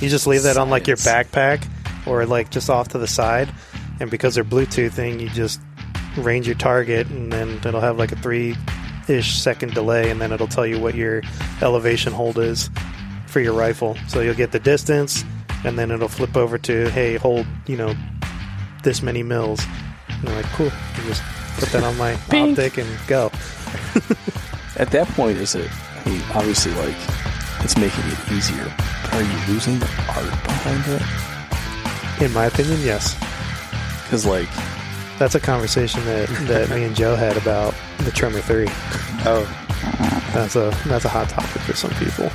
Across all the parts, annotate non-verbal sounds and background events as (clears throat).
You just leave that on like your backpack or like just off to the side, and because they're Bluetoothing, you just range your target, and then it'll have like a three ish second delay, and then it'll tell you what your elevation hold is for your rifle. So you'll get the distance, and then it'll flip over to hey, hold you know this many mils. And you're like, cool. You just put that on my (laughs) optic and go. (laughs) At that point, is it? I mean, obviously, like it's making it easier. But are you losing the art behind it? In my opinion, yes. Because like, That's a conversation that, that me and Joe had about the Tremor Three. Oh, That's a that's a hot topic for some people.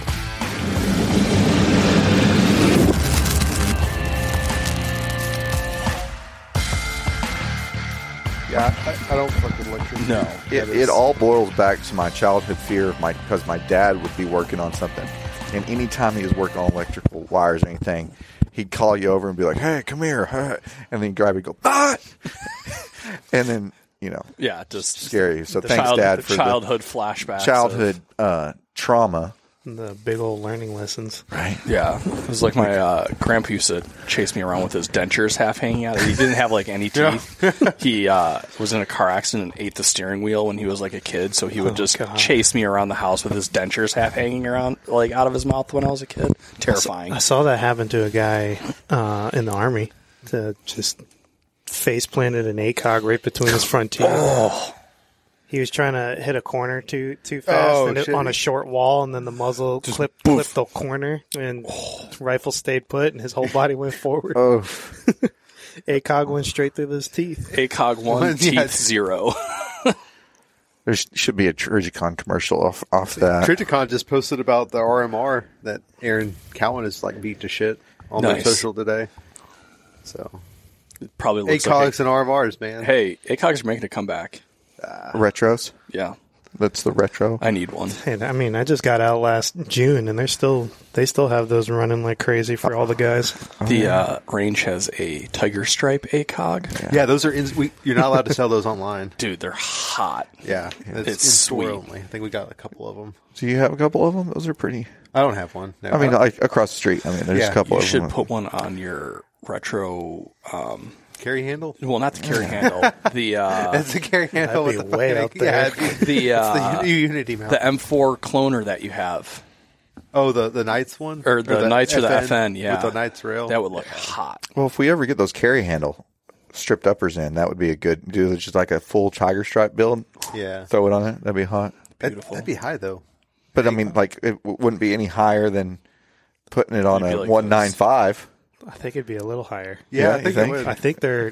yeah. I, I don't fucking electric. No, It, it all boils back to my childhood fear of my because my dad would be working on something, and anytime he was working on electrical wires or anything, he'd call you over and be like, "Hey, come here," huh," and then grab you, and go, "Ah!" (laughs) and then you know, yeah, just scary. So thanks, child- Dad, the for childhood flashbacks. the of- childhood uh, trauma. The big old learning lessons. Right. Yeah, it was like my uh, grandpa used to chase me around with his dentures half hanging out. He didn't have like any (laughs) teeth. he uh, was in a car accident and ate the steering wheel when he was like a kid. So he would Oh, just God. chase me around the house with his dentures half hanging around like out of his mouth when I was a kid. Terrifying. I saw that happen to a guy uh, in the army. To just face planted an ACOG right between his front teeth. Oh. He was trying to hit a corner too too oh, fast Oh, and it, on a short wall, and then the muzzle clipped, clipped the corner, and (sighs) rifle stayed put, and his whole body went forward. Oh, (laughs) ACOG went straight through his teeth. ACOG one, (laughs) One, teeth yeah. zero. (laughs) there should be a Trijicon commercial off off that. Trijicon just posted about the RMR that Aaron Cowan is like beat to shit on their Nice. social today. So Probably looks ACOGs like. and RMRs, man. A, hey, ACOGs are making a comeback. Retros. Yeah, That's the retro. I need one. (laughs) And I mean, I just got out last June, and they're still they still have those running like crazy for all the guys. The uh, range has a tiger stripe ACOG. Yeah, those are in, we, you're not allowed to sell those online. (laughs) Dude, they're hot. Yeah, it's, It's in-store sweet. only. I think we got a couple of them. Do you have a couple of them? Those are pretty. I don't have one. No, I mean, like across the street. I mean, there's Yeah, a couple You of should them. put one on your retro. Um, carry handle. well, not the carry (laughs) handle. The uh, It's a carry handle That'd with be the way fucking- out there. Yeah, it'd be- (laughs) the it's uh, the new Unity mount. the M4 cloner that you have, oh, the the Knights one, or the, Knights or the FN. Yeah, with the Knights rail. That would look hot. Well, if we ever get those carry handle stripped uppers in, that would be a good. Do just like a full tiger stripe build. yeah, Throw it on it. That'd be hot. That'd- beautiful. That'd be high though. But I mean, like it w- wouldn't be any higher than putting it on It'd a like one nine five. I think it'd be a little higher. Yeah, Yeah, I think, think? it would. I think they're.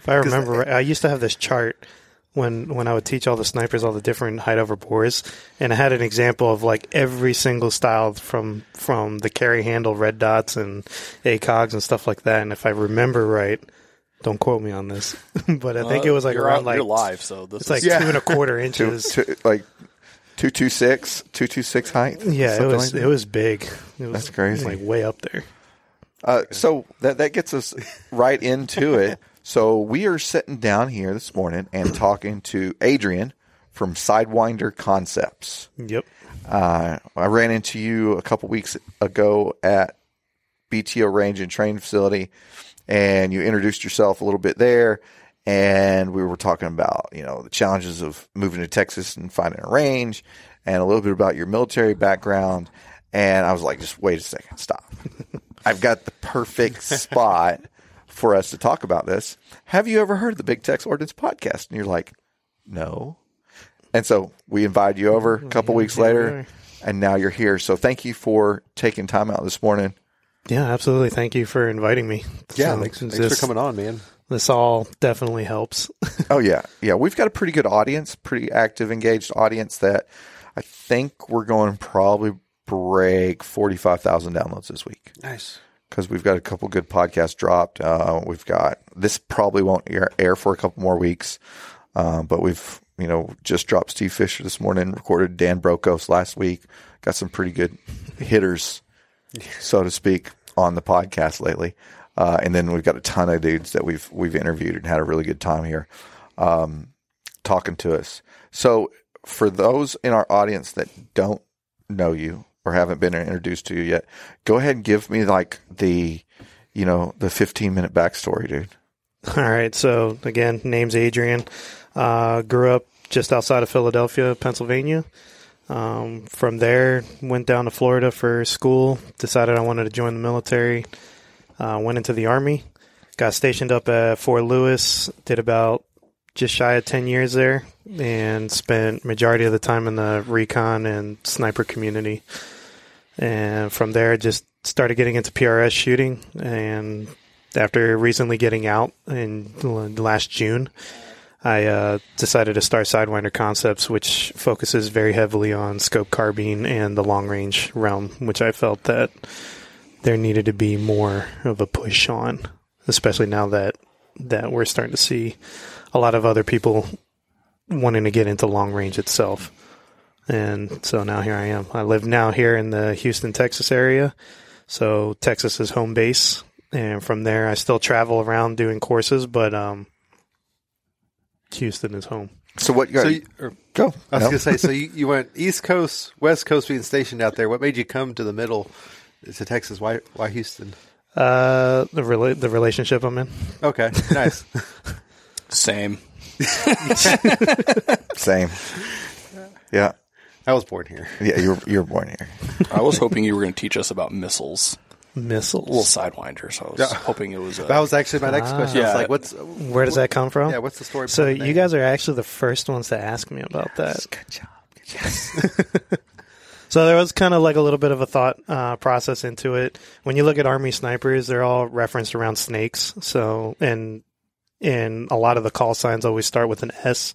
If I remember, right, I used to have this chart when when I would teach all the snipers all the different height over bores, and I had an example of like every single style from from the carry handle red dots and ACOGs and stuff like that. And if I remember right, don't quote me on this, (laughs) but I think it was like Uh, you're around out- like you're live, so this it's like Yeah. two (laughs) and a quarter Two, inches. two, like two two six, two two six height. yeah, it was like it that. was big. It was That's crazy. like way up there. Uh, so that that gets us right into it. (laughs) So we are sitting down here this morning and talking to Adrian from Sidewinder Concepts. Yep. Uh, I ran into you a couple weeks ago at BTO Range and Training Facility, and you introduced yourself a little bit there. And we were talking about you know the challenges of moving to Texas and finding a range, and a little bit about your military background. And I was like, just wait a second, stop. (laughs) I've got the perfect (laughs) spot for us to talk about this. Have you ever heard of the Big Tex Ordnance podcast? And you're like, no. And so we invited you over a couple weeks later, and now you're here. So thank you for taking time out this morning. Yeah, absolutely. Thank you for inviting me. yeah, So, thanks, thanks this- for coming on, man. This all definitely helps. (laughs) Oh yeah, yeah. We've got a pretty good audience, pretty active, engaged audience that I think we're going to probably break forty five thousand downloads this week Nice. because we've got a couple good podcasts dropped. Uh, we've got this probably won't air, air for a couple more weeks, uh, but we've you know just dropped Steve Fisher this morning, recorded Dan Brokos last week. Got some pretty good hitters, so to speak, on the podcast lately. Uh, and then we've got a ton of dudes that we've we've interviewed and had a really good time here um, talking to us. So for those in our audience that don't know you or haven't been introduced to you yet, go ahead and give me like the, you know, the 15 minute backstory, dude. All right. So again, name's Adrian. Uh, grew up just outside of Philadelphia, Pennsylvania. Um, from there, went down to Florida for school. Decided I wanted to join the military. Uh, went into the army. Got stationed up at Fort Lewis. Did about just shy of ten years there, and spent majority of the time in the recon and sniper community. And from there, just started getting into PRS shooting. And after recently getting out in last June, I uh, decided to start Sidewinder Concepts, which focuses very heavily on scope carbine and the long range realm, which I felt that there needed to be more of a push on, especially now that that we're starting to see a lot of other people wanting to get into long range itself. And so now here I am. I live now here in the Houston, Texas area. So Texas is home base. And from there, I still travel around doing courses, but um, Houston is home. So what you got? So you, or, go. I was No? going to say, so you, you went East Coast, West Coast being stationed out there. What made you come to the middle to Texas? Why, why Houston? Uh, the rela- the relationship I'm in. Okay, nice. (laughs) Same. (laughs) Same. Yeah. I was born here. Yeah. You were, you were born here. (laughs) I was hoping you were going to teach us about missiles, Missiles. little sidewinder. So I was Yeah. hoping it was. A, That was actually my next question. I was Yeah. like, what's Where does that come from? yeah? What's the story? So behind the you name? guys are actually the first ones to ask me about that. Good job. (laughs) So there was kind of like a little bit of a thought uh, process into it. When you look at army snipers, they're all referenced around snakes. So and and a lot of the call signs always start with an S.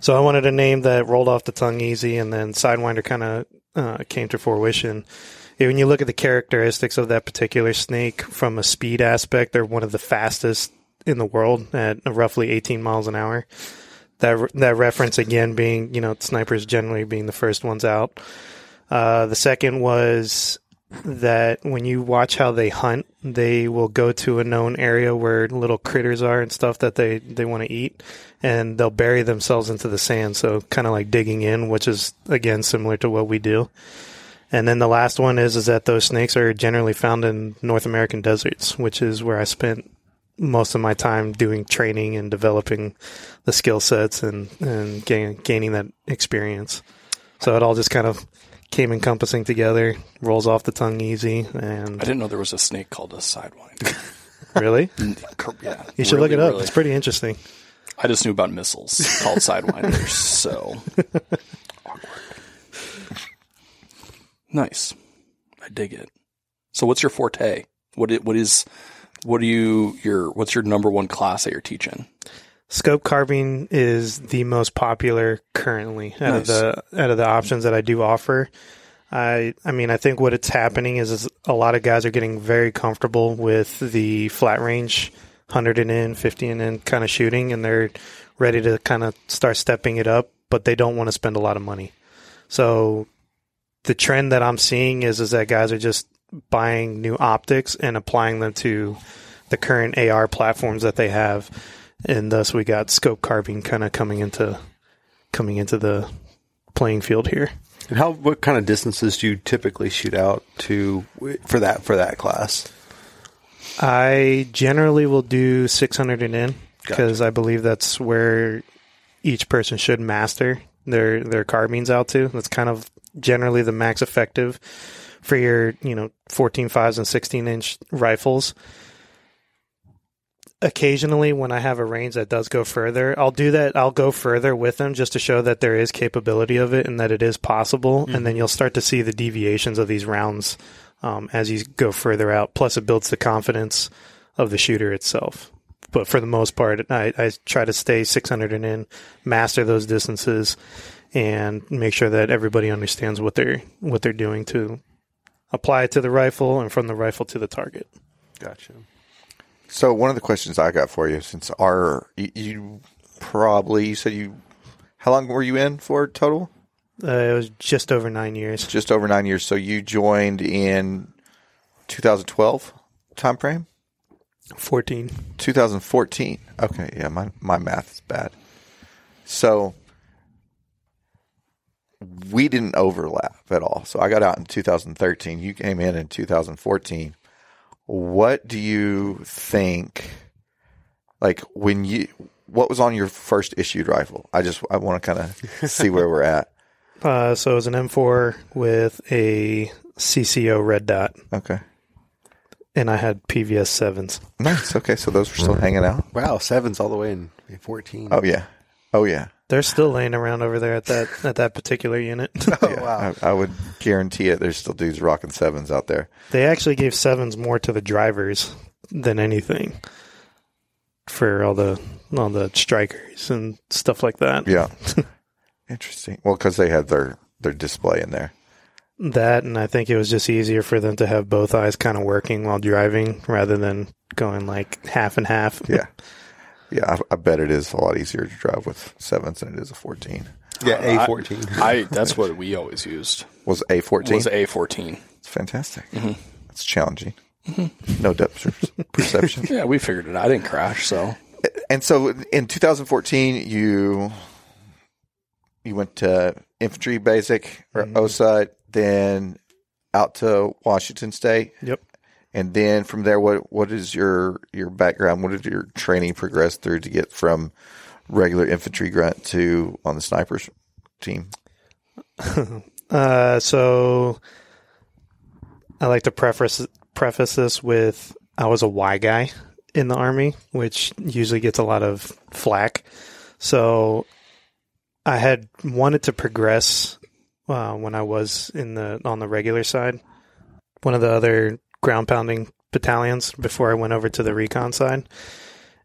So I wanted a name that rolled off the tongue easy, and then Sidewinder kind of uh, came to fruition. When you look at the characteristics of that particular snake from a speed aspect, they're one of the fastest in the world at roughly 18 miles an hour. That that reference again being, you know, snipers generally being the first ones out. Uh, the second was that when you watch how they hunt, they will go to a known area where little critters are and stuff that they, they want to eat, and they'll bury themselves into the sand. So kind of like digging in, which is again similar to what we do. And then the last one is is that those snakes are generally found in North American deserts, which is where I spent most of my time doing training and developing the skill sets and and gain, gaining that experience. So it all just kind of came encompassing together, rolls off the tongue easy, and I didn't know there was a snake called a sidewinder. (laughs) really, yeah, you should look it up. really. It's pretty interesting. I just knew about missiles called sidewinders. so awkward. Nice. I dig it. So, what's your forte? What what is what do you your what's your number one class that you're teaching? Scope carbine is the most popular currently out Nice. of the out of the options that I do offer. I I mean I think what it's happening is, is a lot of guys are getting very comfortable with the flat range, hundred and in, fifty and in kind of shooting, and they're ready to kind of start stepping it up, but they don't want to spend a lot of money. So the trend that I'm seeing is is that guys are just buying new optics and applying them to the current AR platforms that they have, and thus we got scope carbine kind of coming into coming into the playing field here. And how? What kind of distances do you typically shoot out to for that for that class? I generally will do 600 and in because I believe that's where each person should master their their carbines out to. That's kind of generally the max effective for your you know 14 fives and 16 inch rifles. Occasionally, when I have a range that does go further, I'll do that. I'll go further with them just to show that there is capability of it and that it is possible. And then you'll start to see the deviations of these rounds um, as you go further out. Plus, it builds the confidence of the shooter itself. But for the most part, I, I try to stay 600 and in, master those distances, and make sure that everybody understands what they're what they're doing to apply it to the rifle and from the rifle to the target. Gotcha. So one of the questions I got for you, since our you, you probably you said you, how long were you in for total? Uh, it was just over nine years. Just over nine years. So you joined in 2012 time frame. 14. 2014. Okay, yeah, my my math is bad. So we didn't overlap at all. So I got out in 2013. You came in in 2014. What do you think? Like when you, what was on your first issued rifle? I just I want to kind of (laughs) see where we're at. Uh, so it was an M4 with a CCO red dot, Okay, and I had PVS sevens. nice. Okay, so those were still hanging out. Wow, sevens all the way in in 14. Oh yeah, oh yeah. They're still laying around over there at that (laughs) at that particular unit. (laughs) Oh, wow. I, I would guarantee it. There's still dudes rocking sevens out there. they actually gave sevens more to the drivers than anything for all the all the Strykers and stuff like that. Yeah, (laughs) interesting. Well, because they had their their display in there. That and I think it was just easier for them to have both eyes kind of working while driving rather than going like half and half. Yeah, yeah. I, I bet it is a lot easier to drive with sevens than it is a 14. Yeah, uh, A14. I that's what we always used. Was a 14? Was a fourteen. It's fantastic. Mm-hmm. It's challenging. Mm-hmm. No depth (laughs) perception. Yeah, we figured it. out. I didn't crash, so And so in 2014, you you went to infantry basic or mm-hmm. OSUT, then out to Washington State, Yep. And then from there, what what is your your background? What did your training progress through to get from regular infantry grunt to on the snipers team? (laughs) Uh, so I like to preface preface this with I was a Y guy in the army, which usually gets a lot of flack. So I had wanted to progress uh, when I was in the on the regular side. One of the other ground pounding battalions before I went over to the recon side.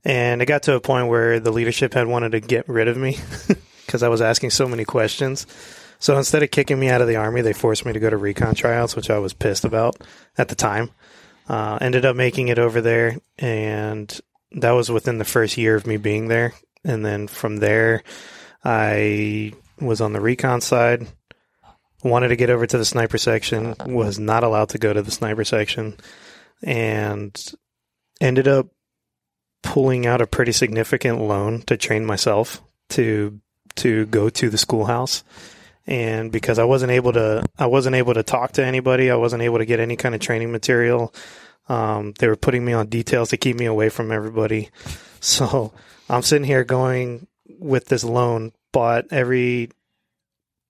And it got to a point where the leadership had wanted to get rid of me (laughs) because I was asking so many questions. So instead of kicking me out of the army, they forced me to go to recon tryouts, which I was pissed about at the time. Uh, ended up making it over there, and that was within the first year of me being there. And then from there, I was on the recon side. Wanted to get over to the sniper section, was not allowed to go to the sniper section, and ended up pulling out a pretty significant loan to train myself to to go to the schoolhouse and because I wasn't able to I wasn't able to talk to anybody, I wasn't able to get any kind of training material. Um, they were putting me on details to keep me away from everybody. (laughs) So I'm sitting here going with this loan, bought every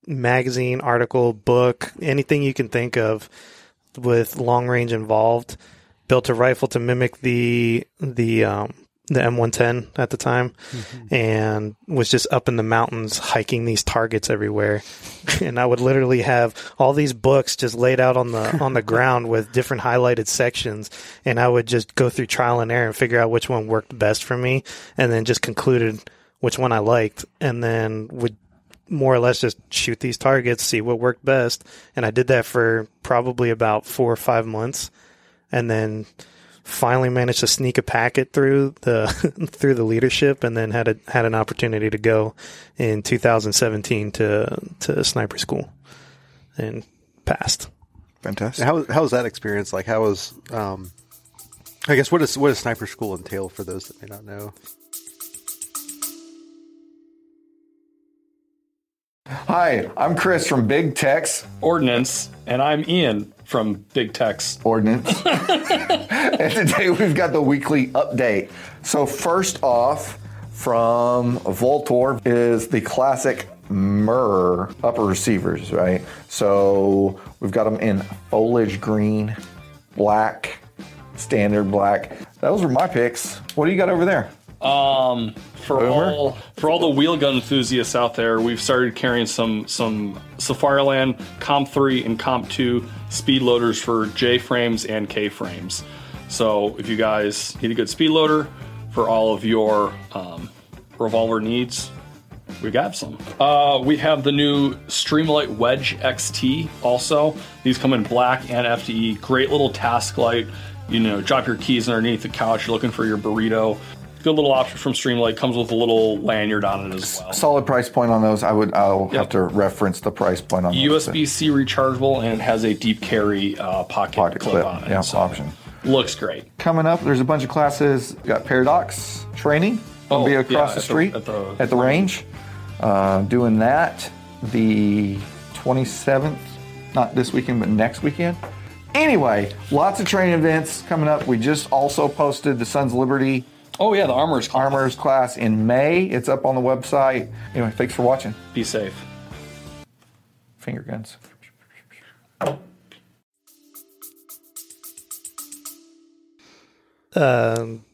magazine, article, book, anything you can think of with long range involved. Built a rifle to mimic the the um, the M110 at the time, and was just up in the mountains hiking these targets everywhere. (laughs) and I would literally have all these books just laid out on the on the (laughs) ground with different highlighted sections, and I would just go through trial and error and figure out which one worked best for me, and then just concluded which one I liked, and then would more or less just shoot these targets, see what worked best. And I did that for probably about four or five months, and then finally managed to sneak a packet through the (laughs) through the leadership, and then had a had an opportunity to go in 2017 to to sniper school, and passed. Fantastic. How how was that experience like? How was um, I guess what is what does sniper school entail for those that may not know? Hi, I'm Chris from Big Tex Ordnance, and I'm Ian from Big Tex. Ordnance. (laughs) and today we've got the weekly update. So, first off, from VLTOR is the classic MUR upper receivers, right? So, we've got them in foliage green, black, standard black. Those were my picks. What do you got over there? Um, for Boomer? all for all the wheel gun enthusiasts out there, we've started carrying some some Safariland Comp Three and Comp Two speed loaders for J frames and K frames. So if you guys need a good speed loader for all of your um, revolver needs, we got some. Uh, we have the new Streamlight Wedge XT also. These come in black and FDE. Great little task light. You know, drop your keys underneath the couch. You're looking for your burrito. Good little option from Streamlight. Comes with a little lanyard on it as well. Solid price point on those. I would. I'll Yep. have to reference the price point on. USB C rechargeable and it has a deep carry uh, pocket, Pocket clip, clip, on it. yeah, so option. Looks great. Coming up, there's a bunch of classes. We got Paradox training. I'll Oh, be across at the the- street at the at the range, uh, doing that. The 27th. Not this weekend, but next weekend. Anyway, lots of training events coming up. We just also posted the Sons Liberty Oh yeah, the armor's class. Armors class in May. It's up on the website. Anyway, thanks for watching. Be safe. Finger guns. Um,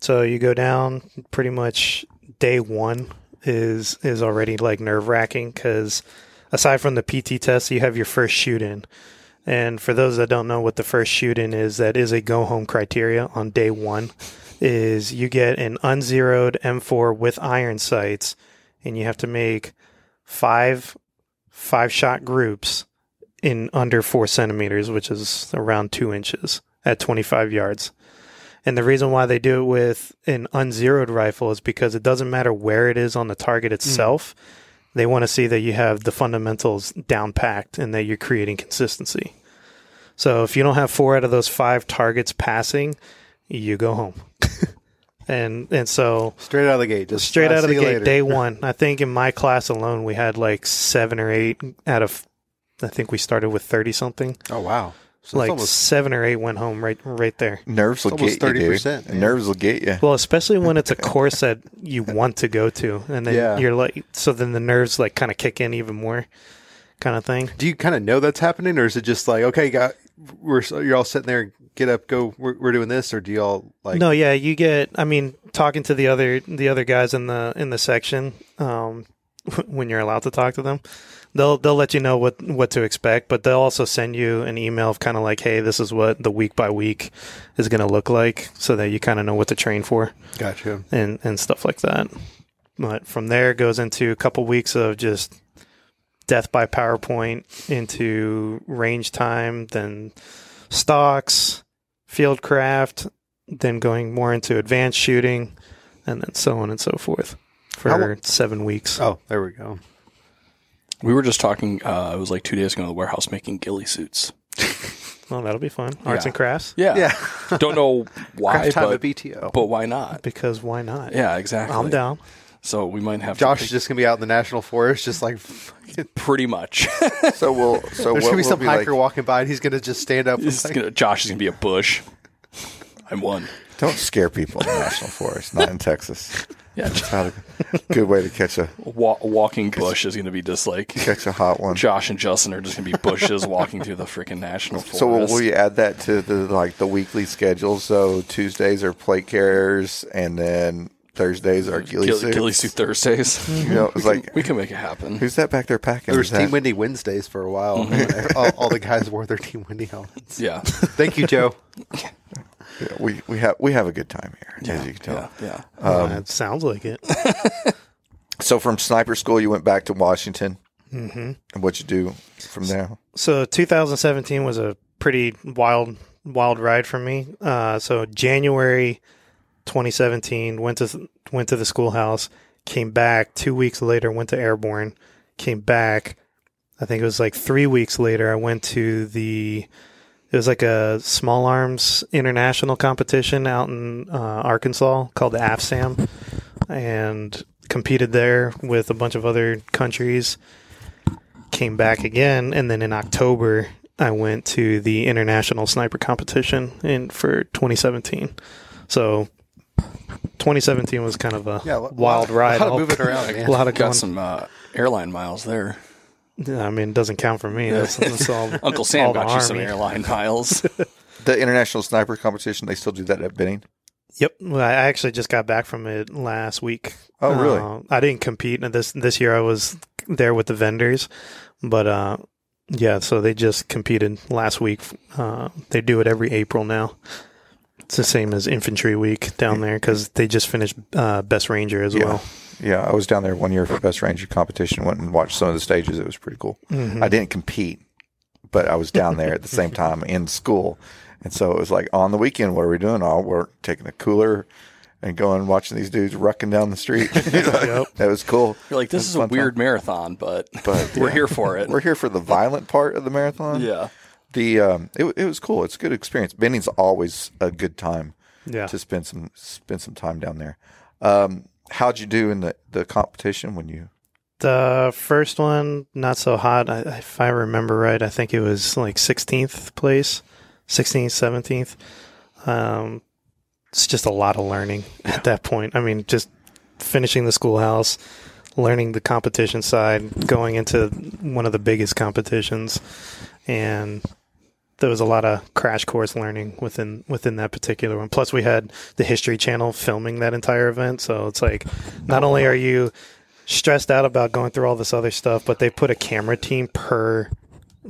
so you go down pretty much day one is is already like nerve wracking because aside from the PT test, you have your first shoot in. And for those that don't know what the first shoot in is, that is a go home criteria on day one. Is you get an unzeroed M4 with iron sights, and you have to make five five shot groups in under four centimeters, which is around two inches at 25 yards. And the reason why they do it with an unzeroed rifle is because it doesn't matter where it is on the target mm. itself. They want to see that you have the fundamentals down packed and that you're creating consistency. So if you don't have four out of those five targets passing, you go home. And and so Straight out of the gate. Just straight out of the gate, later. day one. I think in my class alone, we had like seven or eight out of. I think we started with thirty something. Oh wow. So like almost seven or eight went home right right there. Nerves will get you, dude. 30%, Nerves will get you. Well, especially when it's a (laughs) course that you want to go to, and then Yeah. you're like, so then the nerves like kind of kick in even more, kind of thing. Do you kind of know that's happening, or is it just like okay, got we're you're all sitting there, get up, go, we're, we're doing this, or do y'all like? no, yeah, you get. I mean, talking to the other the other guys in the in the section, um, (laughs) when you're allowed to talk to them, they'll they'll let you know what what to expect, but they'll also send you an email of kind of like, hey, this is what the week by week is going to look like, so that you kind of know what to train for. Gotcha. and and stuff like that. But from there goes into a couple weeks of just death by PowerPoint into range time, then stocks, field craft, then going more into advanced shooting, and then so on and so forth for How seven weeks. Oh, there we go. We were just talking. Uh, it was like two days ago in the warehouse making ghillie suits. (laughs) Well, that'll be fun. Arts Yeah. and crafts. Yeah, Yeah. Don't know (laughs) why, Craft time but, at BTO. but why not? Because why not? Yeah, exactly. I'm down. So we might have Josh to is just gonna be out in the national forest, just like (laughs) pretty much. (laughs) So we'll. So there's gonna be will some be hiker like, walking by, and he's gonna just stand up. And like, gonna, Josh is gonna be a bush. I'm one. Don't scare people in the national forest, not in Texas. Yeah, It's not a good way to catch a wa- walking bush is gonna be just like catch a hot one. Josh and Justin are just gonna be bushes walking through the freaking national forest. So will, will you add that to the like the weekly schedule? So Tuesdays are plate carriers, and then Thursdays are ghillie Gill- suits. Ghillie suit Thursdays. (laughs) You know, it's like we can make it happen. who's that back there packing? there was Is that- Team Windy Wednesdays for a while. (laughs) all, all the guys wore their Team Windy helmets. Yeah, (laughs) Thank you, Joe. Yeah, we we have we have a good time here, as you can tell. yeah, yeah. Uh, it sounds like it. So from sniper school, you went back to Washington, mm-hmm. and what you do from there? So 2017 was a pretty wild, wild ride for me. Uh, so January 2017 went to went to the schoolhouse, came back two weeks later, went to Airborne, came back. I think it was like three weeks later. I went to the. It was like a small arms international competition out in uh, Arkansas called the AFSAM, and competed there with a bunch of other countries came back again, and then in October I went to the international sniper competition in for 2017. So 2017 was kind of a Yeah, lot- wild ride. (laughs) A lot of All- moving around, a lot of going. Got some uh, airline miles there. I mean, it doesn't count for me. That's, that's all. (laughs) Uncle Sam all got you some airline miles. (laughs) The international sniper competition. They still do that at Benning. Yep, well, I actually just got back from it last week. Oh, really? Uh, I didn't compete and this this year. I was there with the vendors, but uh, yeah. So they just competed last week. Uh, they do it every April now. It's the same as Infantry Week down there because they just finished uh, Best Ranger as Yeah. well. Yeah, I was down there one year for best ranger competition. Went and watched some of the stages. It was pretty cool. Mm-hmm. I didn't compete, but I was down there at the same time in school, and so it was like on the weekend. What are we doing? Oh, we're taking a cooler and going watching these dudes rucking down the street. (laughs) (laughs) Yep. That was cool. You're like, this is a weird time. marathon, but, But, (laughs) we're yeah. here for it. We're here for the violent part of the marathon. yeah. The um, it, it was cool. It's a good experience. Benning's always a good time Yeah. to spend some spend some time down there. Um, how'd you do in the, the competition when you The first one, not so hot. I, if I remember right, I think it was like 16th place, 16th, 17th. Um, it's just a lot of learning at that point. I mean, just finishing the schoolhouse, learning the competition side, going into one of the biggest competitions, and there was a lot of crash course learning within within that particular one. Plus, we had the History Channel filming that entire event, so it's like not only are you stressed out about going through all this other stuff, but they put a camera team per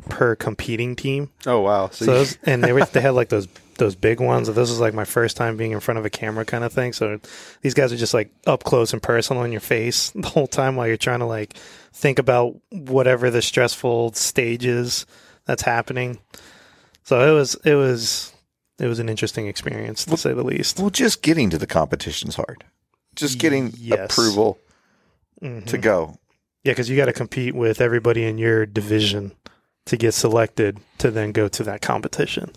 per competing team. Oh wow! So, those, and they were they had like those those big ones. This was like my first time being in front of a camera kind of thing. So these guys are just like up close and personal in your face (laughs) the whole time while you're trying to like think about whatever the stressful stage is that's happening. So it was it was it was an interesting experience to say the least. Well, just getting to the competition's hard. Just getting Yes. approval Mm-hmm. to go. Yeah, because you got to compete with everybody in your division to get selected to then go to that competition.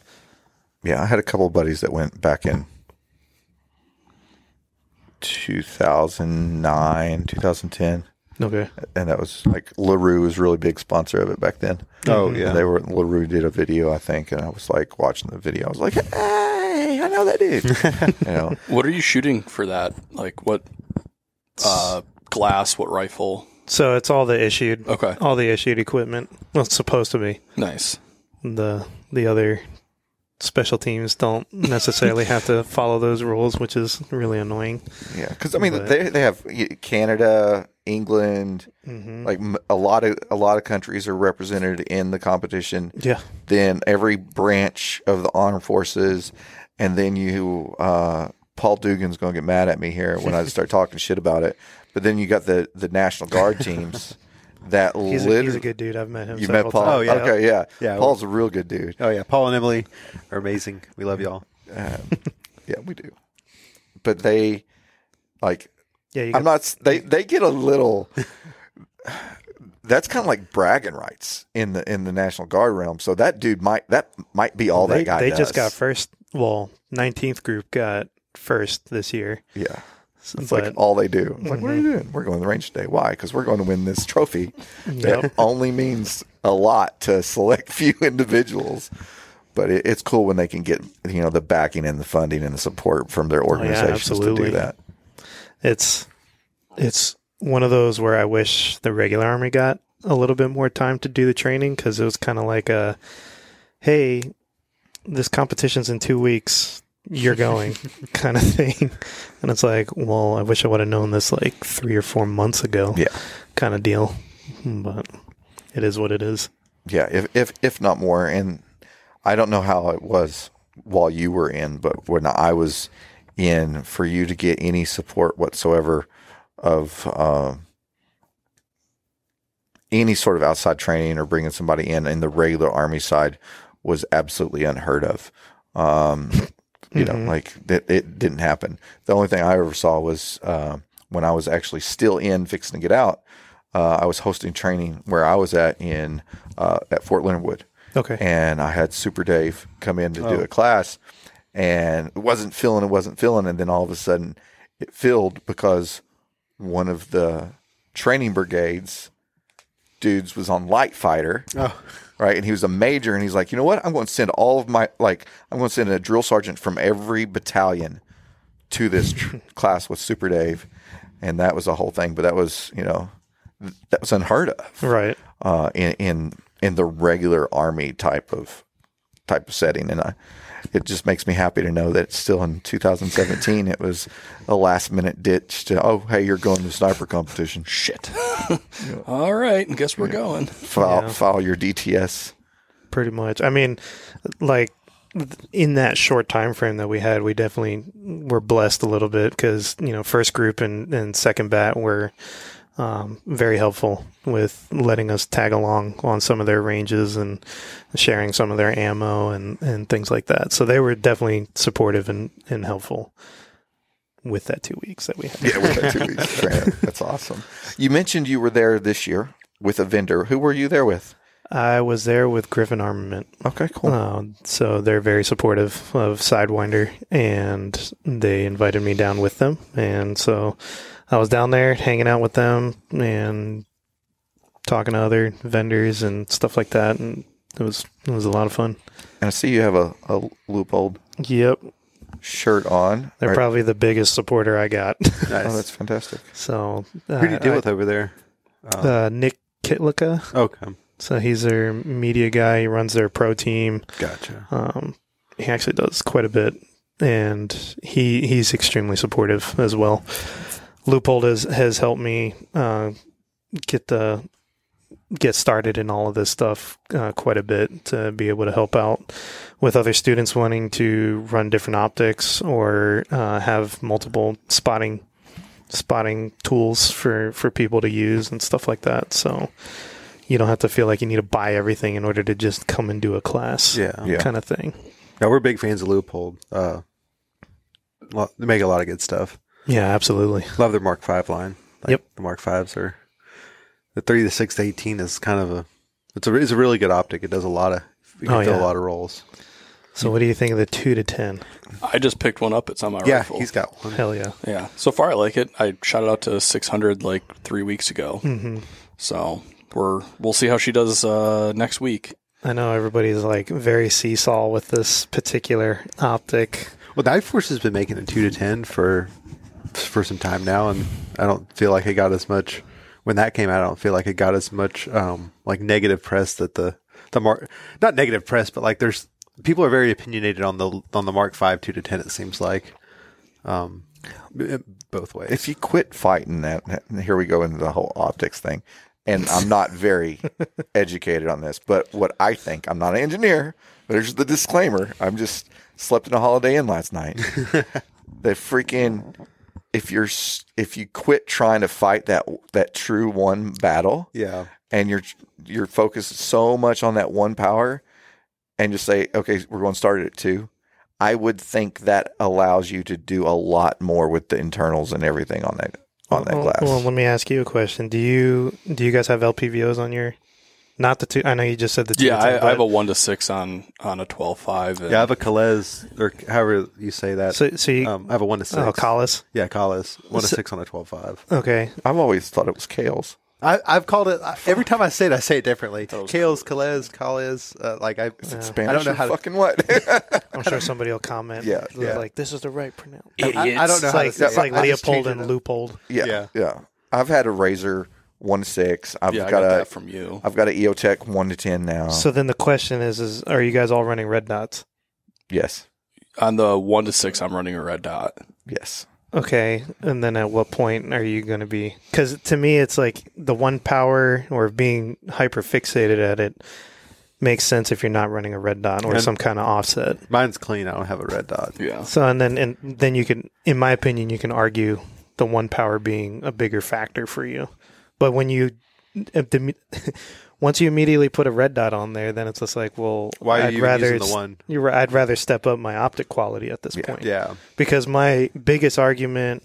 Yeah, I had a couple of buddies that went back in 2009, 2010. Okay. And that was like LaRue was a really big sponsor of it back then. oh yeah. And they were LaRue did a video, I think, and I was like watching the video. I was like, "Hey, I know that dude." (laughs) you know, What are you shooting for that? Like what uh, glass? What rifle? So it's all the issued, Okay, all the issued equipment. Well, it's supposed to be. nice. the the other special teams don't necessarily have to follow those rules, which is really annoying. yeah, because I mean, But- they they have Canada, England, Mm-hmm. like a lot of a lot of countries are represented in the competition. Yeah, Then every branch of the armed forces, and then you, uh, Paul Dugan's going to get mad at me here when I (laughs) start talking shit about it. But then you got the the National Guard teams (laughs) that he's a, literally. he's a good dude. I've met him. you several met Paul? Times. Oh, yeah. Okay, yeah. Yeah, Paul's a real good dude. Oh yeah. Paul and Emily are amazing. We love y'all. Uh, yeah, we do. But they, like, yeah. You I'm got, not. They they get a little. That's kind of like bragging rights in the in the National Guard realm. So that dude might that might be all they that guy they does. just got first. Well, 19th group got first this year. Yeah, it's but like all they do. It's like, what are you mm-hmm. doing? We're going to the range today. Why? Because we're going to win this trophy. That Yep. only means a lot to select (laughs) few individuals. But it, it's cool when they can get you know the backing and the funding and the support from their oh, organizations to do that. it's it's one of those where I wish the regular army got a little bit more time to do the training because it was kind of like a, hey, this competition's in two weeks, you're going (laughs) kind of thing, and it's like, well, I wish I would have known this like three or four months ago, Yeah. kind of deal, but it is what it is. Yeah, if if if not more. And I don't know how it was while you were in, but when I was in, for you to get any support whatsoever of uh, any sort of outside training or bringing somebody in in the regular army side was absolutely unheard of. Um, (laughs) you know, like it, it didn't happen. The only thing I ever saw was uh, when I was actually still in fixing to get out. Uh, I was hosting training where I was at in uh, at Fort Leonard Wood, Okay. and I had Super Dave come in to do a class, and it wasn't filling, it wasn't filling, and then all of a sudden it filled because one of the training brigades dudes was on light fighter, Oh. Right? And he was a major, and he's like, you know what? I'm going to send all of my like, I'm going to send a drill sergeant from every battalion to this tr- (laughs) class with Super Dave, and that was the whole thing. But that was, you know, that was unheard of right. uh, in in in the regular army type of type of setting, and I, it just makes me happy to know that still in 2017. it was a last minute ditch to oh hey you're going to sniper competition. Shit. (laughs) All right, I guess we're going. File Yeah. file your DTS. pretty much. I mean, like in that short time frame that we had, we definitely were blessed a little bit because you know first group and, and second bat were um, very helpful with letting us tag along on some of their ranges and sharing some of their ammo and, and things like that. So they were definitely supportive and, and helpful with that two weeks that we had. Yeah, with that two weeks. (laughs) That's awesome. You mentioned you were there this year with a vendor. Who were you there with? I was there with Griffin Armament. Okay, cool. Uh, so they're very supportive of Sidewinder, and they invited me down with them. And so I was down there hanging out with them and talking to other vendors and stuff like that, and it was it was a lot of fun. And I see you have a, a Leupold Yep, shirt on. they're Right. probably the biggest supporter I got. (laughs) Oh, that's fantastic. so uh, Who do you deal I- with over there? Uh, Nick Kitlicka. Okay, So he's their media guy. He runs their pro team. gotcha. Um, he actually does quite a bit, and he he's extremely supportive as well. Leupold has has helped me uh, get the get started in all of this stuff uh, quite a bit to be able to help out with other students wanting to run different optics or uh, have multiple spotting spotting tools for for people to use and stuff like that. So you don't have to feel like you need to buy everything in order to just come and do a class Yeah, Yeah. kind of thing. Yeah, we're big fans of Leupold. Uh, lo- they make a lot of good stuff. Yeah, absolutely. Love their Mark Five line. Like, Yep. the Mark Fives are the three to six to eighteen is kind of a it's a it's a really good optic. It does a lot of you can Oh, fill yeah. a lot of roles. So, what do you think of the two to ten? I just picked one up. It's on my Yeah, rifle. he's got one. Hell yeah! Yeah. So far, I like it. I shot it out to 600 like three weeks ago. hmm So we're we'll see how she does uh, next week. I know everybody's like very seesaw with this particular optic. Well, Nightforce has been making a two to ten for for some time now, and I don't feel like it got as much when that came out. I don't feel like it got as much um, like negative press that the the mark not negative press, but like there's people are very opinionated on the on the Mark Five two to ten. It seems like um, both ways. If you quit fighting that, here we go into the whole optics thing. And I'm not very (laughs) educated on this, but what I think, I'm not an engineer. There's the disclaimer. I'm just slept in a Holiday Inn last night. (laughs) the freaking if you're if you quit trying to fight that that true one battle, yeah, and you're you're focused so much on that one power and just say okay we're going to start it at two i would think that allows you to do a lot more with the internals and everything on that on that well, glass Well, let me ask you a question. Do you do you guys have LPVOs on your? Not the two. I know you just said the two. Yeah, I, I have a one to six on on a 12.5. and- yeah. I have a Calais or however you say that. So, so you, um, I have a one to six. oh, Collis. Yeah, Calais one to So- six on a twelve five. Okay, i've always thought it was kales I, I've called it every time I say it. I say it differently. was Kales, Calais, Calais. Uh, like I, spanish I don't know or how to. fucking what (laughs) I'm sure somebody will comment. Yeah, yeah. like this is the right pronoun. I, I don't know It's how like to say it's it. like I Leopold change it and. Loopold. yeah, Yeah. yeah i've had a razor one to six i've yeah, I got, got a that from you. i've got an eotech one to ten now So then the question is: is are you guys all running red dots? yes On the one to six, I'm running a red dot. yes Okay, and then at what point are you going to be? Because to me, it's like the one power or being hyper fixated at it makes sense if you're not running a red dot or And- some kind of offset. Mine's clean. I don't have a red dot. Yeah. So and then and then you can, in my opinion, you can argue the one power being a bigger factor for you. But when you (laughs) once you immediately put a red dot on there, then it's just like, well, Why are I'd you rather using the one? You're, I'd rather step up my optic quality at this point Yeah, because my biggest argument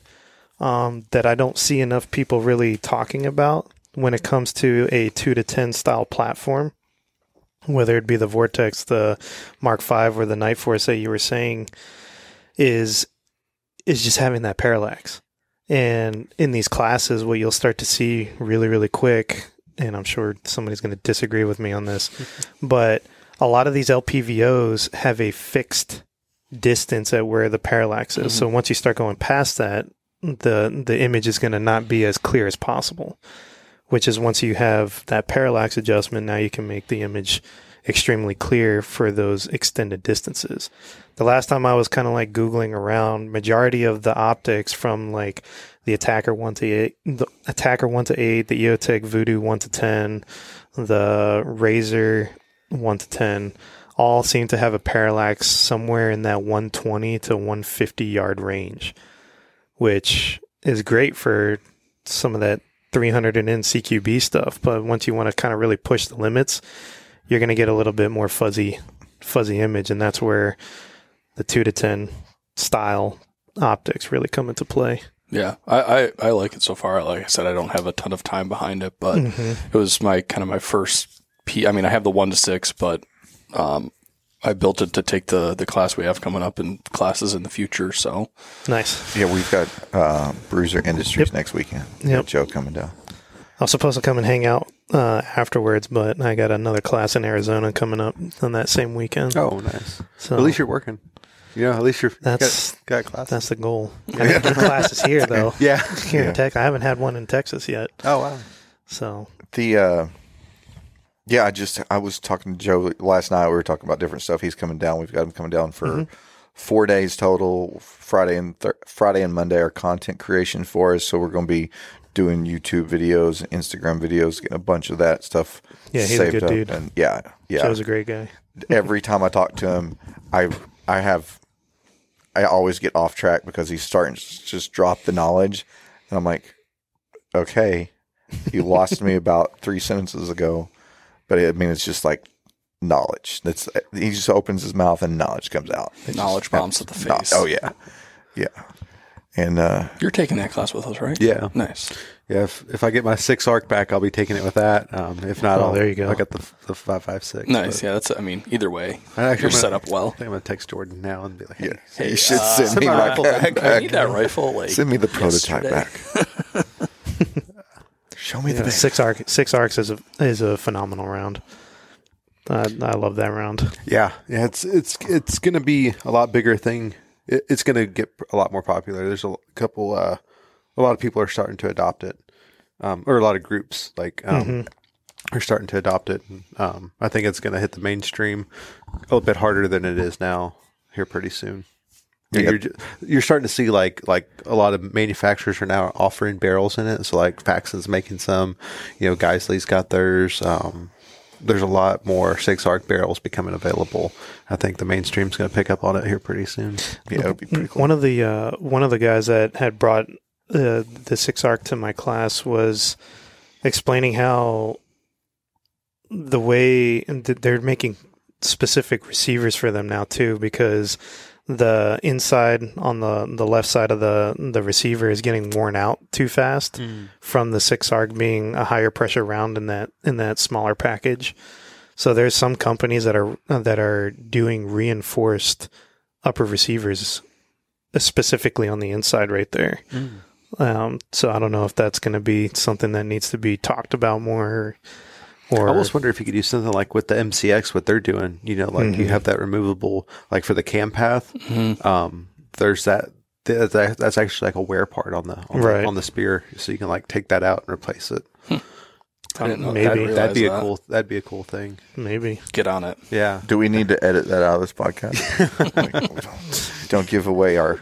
um, that I don't see enough people really talking about when it comes to a two to ten style platform, whether it be the Vortex, the Mark Five, or the Night Force that you were saying, is is just having that parallax. And in these classes, what you'll start to see really, really quick, and I'm sure somebody's going to disagree with me on this, (laughs) but a lot of these LPVOs have a fixed distance at where the parallax is. So mm-hmm. once you start going past that, the the image is going to not be as clear as possible. Which is once you have that parallax adjustment, now you can make the image extremely clear for those extended distances. The last time I was kind of like googling around, majority of the optics from like the ATACR one to eight, the ATACR one to eight, the EOTech Vudu one to ten, the Razor one to ten, all seem to have a parallax somewhere in that 120 to 150 yard range, which is great for some of that 300 and in CQB stuff. But once you want to kind of really push the limits, you're going to get a little bit more fuzzy, fuzzy image, and that's where the two to ten style optics really come into play. Yeah, I, I, I like it so far. Like I said, I don't have a ton of time behind it, but it was my kind of my first P. I mean, I have the one to six, but um, I built it to take the the class we have coming up in classes in the future. So Nice. Yeah, we've got uh, Bruiser Industries next weekend. We got Yep. Joe coming down. I was supposed to come and hang out uh, afterwards, but I got another class in Arizona coming up on that same weekend. Oh, nice. so At least you're working. You know, at least you're That's- got, got class. that's the goal. (laughs) I mean, the class is here though. (laughs) yeah. Here Yeah. in Texas, I haven't had one in Texas yet. Oh wow. So The uh yeah, I just I was talking to Joe last night. We were talking about different stuff. He's coming down. We've got him coming down for four days total. Friday and th- Friday and Monday are content creation for us. So we're going to be doing YouTube videos, Instagram videos, getting a bunch of that stuff. Yeah, he's a saved good up. dude. And yeah, yeah. Joe's a great guy. (laughs) Every time I talk to him, I I have I always get off track because he's starting to just drop the knowledge, and I'm like, okay, you lost me (laughs) about three sentences ago, but I mean it's just like knowledge. That's he just opens his mouth and knowledge comes out. It's Knowledge just- bombs to the no- face. oh yeah, yeah. And uh, You're taking that class with us, right? Yeah. Nice. Yeah. If, if I get my six arc back, I'll be taking it with that. Um, if not, Oh, I'll, there you go. I got the the five five six. Nice. Yeah, that's. I mean, either way, I actually you're gonna- set up well. I think I'm gonna text Jordan now and be like, "Hey, yeah, you should send send me my my rifle back. I need that rifle. Like, Send me the prototype yesterday. back. (laughs) Show me the Yeah, back. six arc six arcs is a is a phenomenal round. I, I love that round. Yeah, yeah, it's it's it's going to be a lot bigger thing. It, it's going to get a lot more popular. There's a couple, uh, a lot of people are starting to adopt it, um, or a lot of groups like um, are starting to adopt it. Um, I think it's going to hit the mainstream a little bit harder than it is now here pretty soon. Yeah, Yep. You're you're starting to see like like a lot of manufacturers are now offering barrels in it. So like Faxon's making some, you know, Geissele's got theirs. Um, there's a lot more six arc barrels becoming available. I think the mainstream's going to pick up on it here pretty soon. Yeah, it'll be pretty cool. One of the uh, one of the guys that had brought uh, the six arc to my class was explaining how the way that they're making specific receivers for them now too, because the inside on the the left side of the the receiver is getting worn out too fast from the six arc being a higher pressure round in that in that smaller package. So there's some companies that are that are doing reinforced upper receivers uh, specifically on the inside right there. Um, so I don't know if that's going to be something that needs to be talked about more. Or I almost wonder if you could do something like with the MCX, what they're doing. You know, like you mm-hmm. have that removable, like for the cam path. Mm-hmm. Um, there's that. that- That's actually like a wear part on the on, Right. the on the spear, so you can like take that out and replace it. Hmm. I didn't know. Maybe. I didn't That'd be a cool. That'd be a cool thing. maybe Get on it. Yeah, Do we need to edit that out of this podcast? (laughs) Don't give away our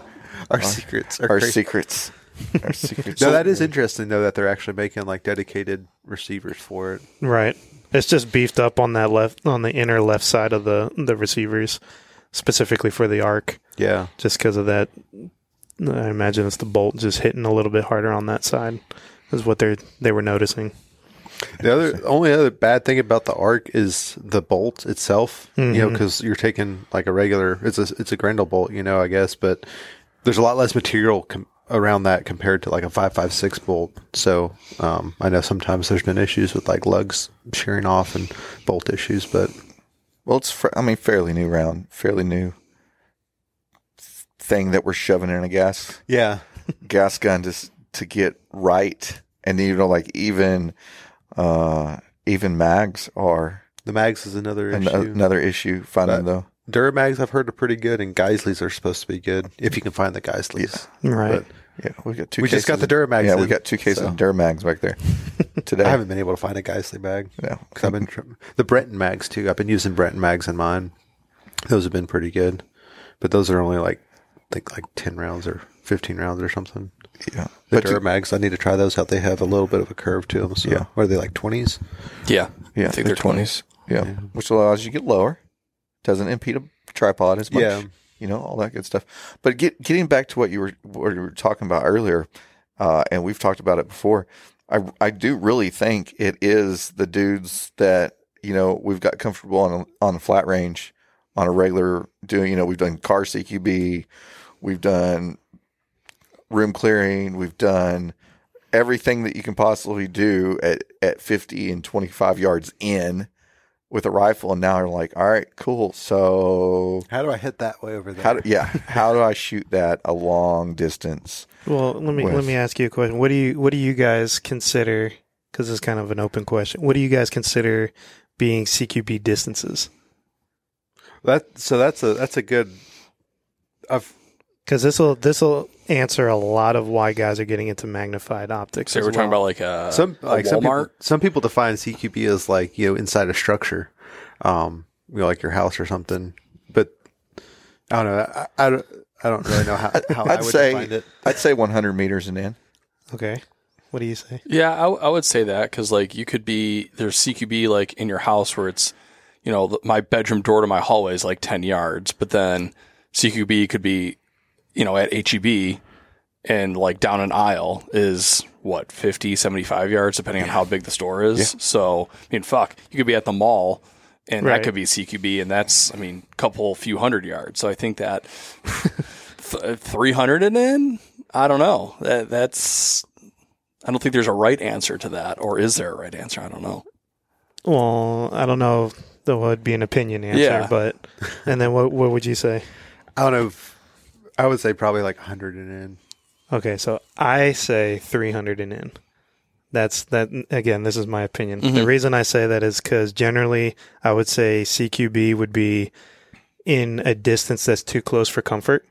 our secrets. Are our crazy. secrets. (laughs) Our secrets. No, that is interesting though that they're actually making like dedicated receivers for it. right. It's just beefed up on that left on the inner left side of the the receivers, specifically for the arc, Yeah, just because of that. I imagine it's the bolt just hitting a little bit harder on that side, is what they they were noticing. The other only other bad thing about the arc is the bolt itself. You know, mm-hmm. because you're taking like a regular. It's a it's a Grendel bolt, you know, I guess, but there's a lot less material com- around that compared to like a five five six bolt. So um, I know sometimes there's been issues with like lugs shearing off and bolt issues, but Well, it's fr- I mean fairly new round, fairly new thing that we're shoving in a gas yeah, (laughs) gas gun just to get right, and you know like even uh even mags are the mags is another an- issue. another issue. Finding the Duramags I've heard are pretty good, and Geisseles are supposed to be good if you can find the Geisseles. Right. Yeah, we got two. We just got cases- the Duramags Yeah, we in, got two cases so. of Duramags back there (laughs) today. I haven't been able to find a Geissele bag. Yeah. because I've been tr- the Brenton mags too. I've been using Brenton mags in mine. Those have been pretty good, but those are only like I think like ten rounds or fifteen rounds or something. yeah, The but you- Duramags, I need to try those out. They have a little bit of a curve to them. So, Yeah. what are they like twenties? Yeah. yeah, I think they're twenties. Yeah. which allows you to get lower, doesn't impede a tripod as much. Yeah. You know all that good stuff. But get, getting back to what you were what you were talking about earlier, uh, and we've talked about it before. I I do really think it is the dudes that you know we've got comfortable on a, on a flat range on a regular doing. You know we've done car CQB, we've done room clearing, we've done everything that you can possibly do at at 50 and 25 yards in with a rifle and now you're like all right cool so How do I hit that way over there? how do, yeah how do i shoot that a long distance Well, let me With- let me ask you a question. What do you what do you guys consider because it's kind of an open question. What do you guys consider being CQB distances? That so that's a that's a good. I've Because this will this will answer a lot of why guys are getting into magnified optics. So as we're talking about like a, some a like some people, some people define CQB as like you know inside a structure, um, you know, like your house or something. But I don't know. I, I don't. I don't really know how, (laughs) how I I'd say define it. I'd say 100 meters and in. okay. What do you say? Yeah, I, w- I would say that because like you could be there's CQB like in your house where it's you know my bedroom door to my hallway is like ten yards, but then CQB could be you know at HEB and like down an aisle is what 50 75 yards depending on how big the store is so i mean fuck you could be at the mall and Right. that could be cqb and that's i mean a couple few hundred yards so i think that (laughs) th- 300 and in i don't know that that's i don't think there's a right answer to that or is there a right answer i don't know Well, I don't know. if That would be an opinion answer, Yeah. but and then what what would you say? out don't know. If, I would say probably like 100 and in. Okay, so I say 300 and in. That's that again, this is my opinion. Mm-hmm. The reason I say that is cuz generally I would say CQB would be in a distance that's too close for comfort.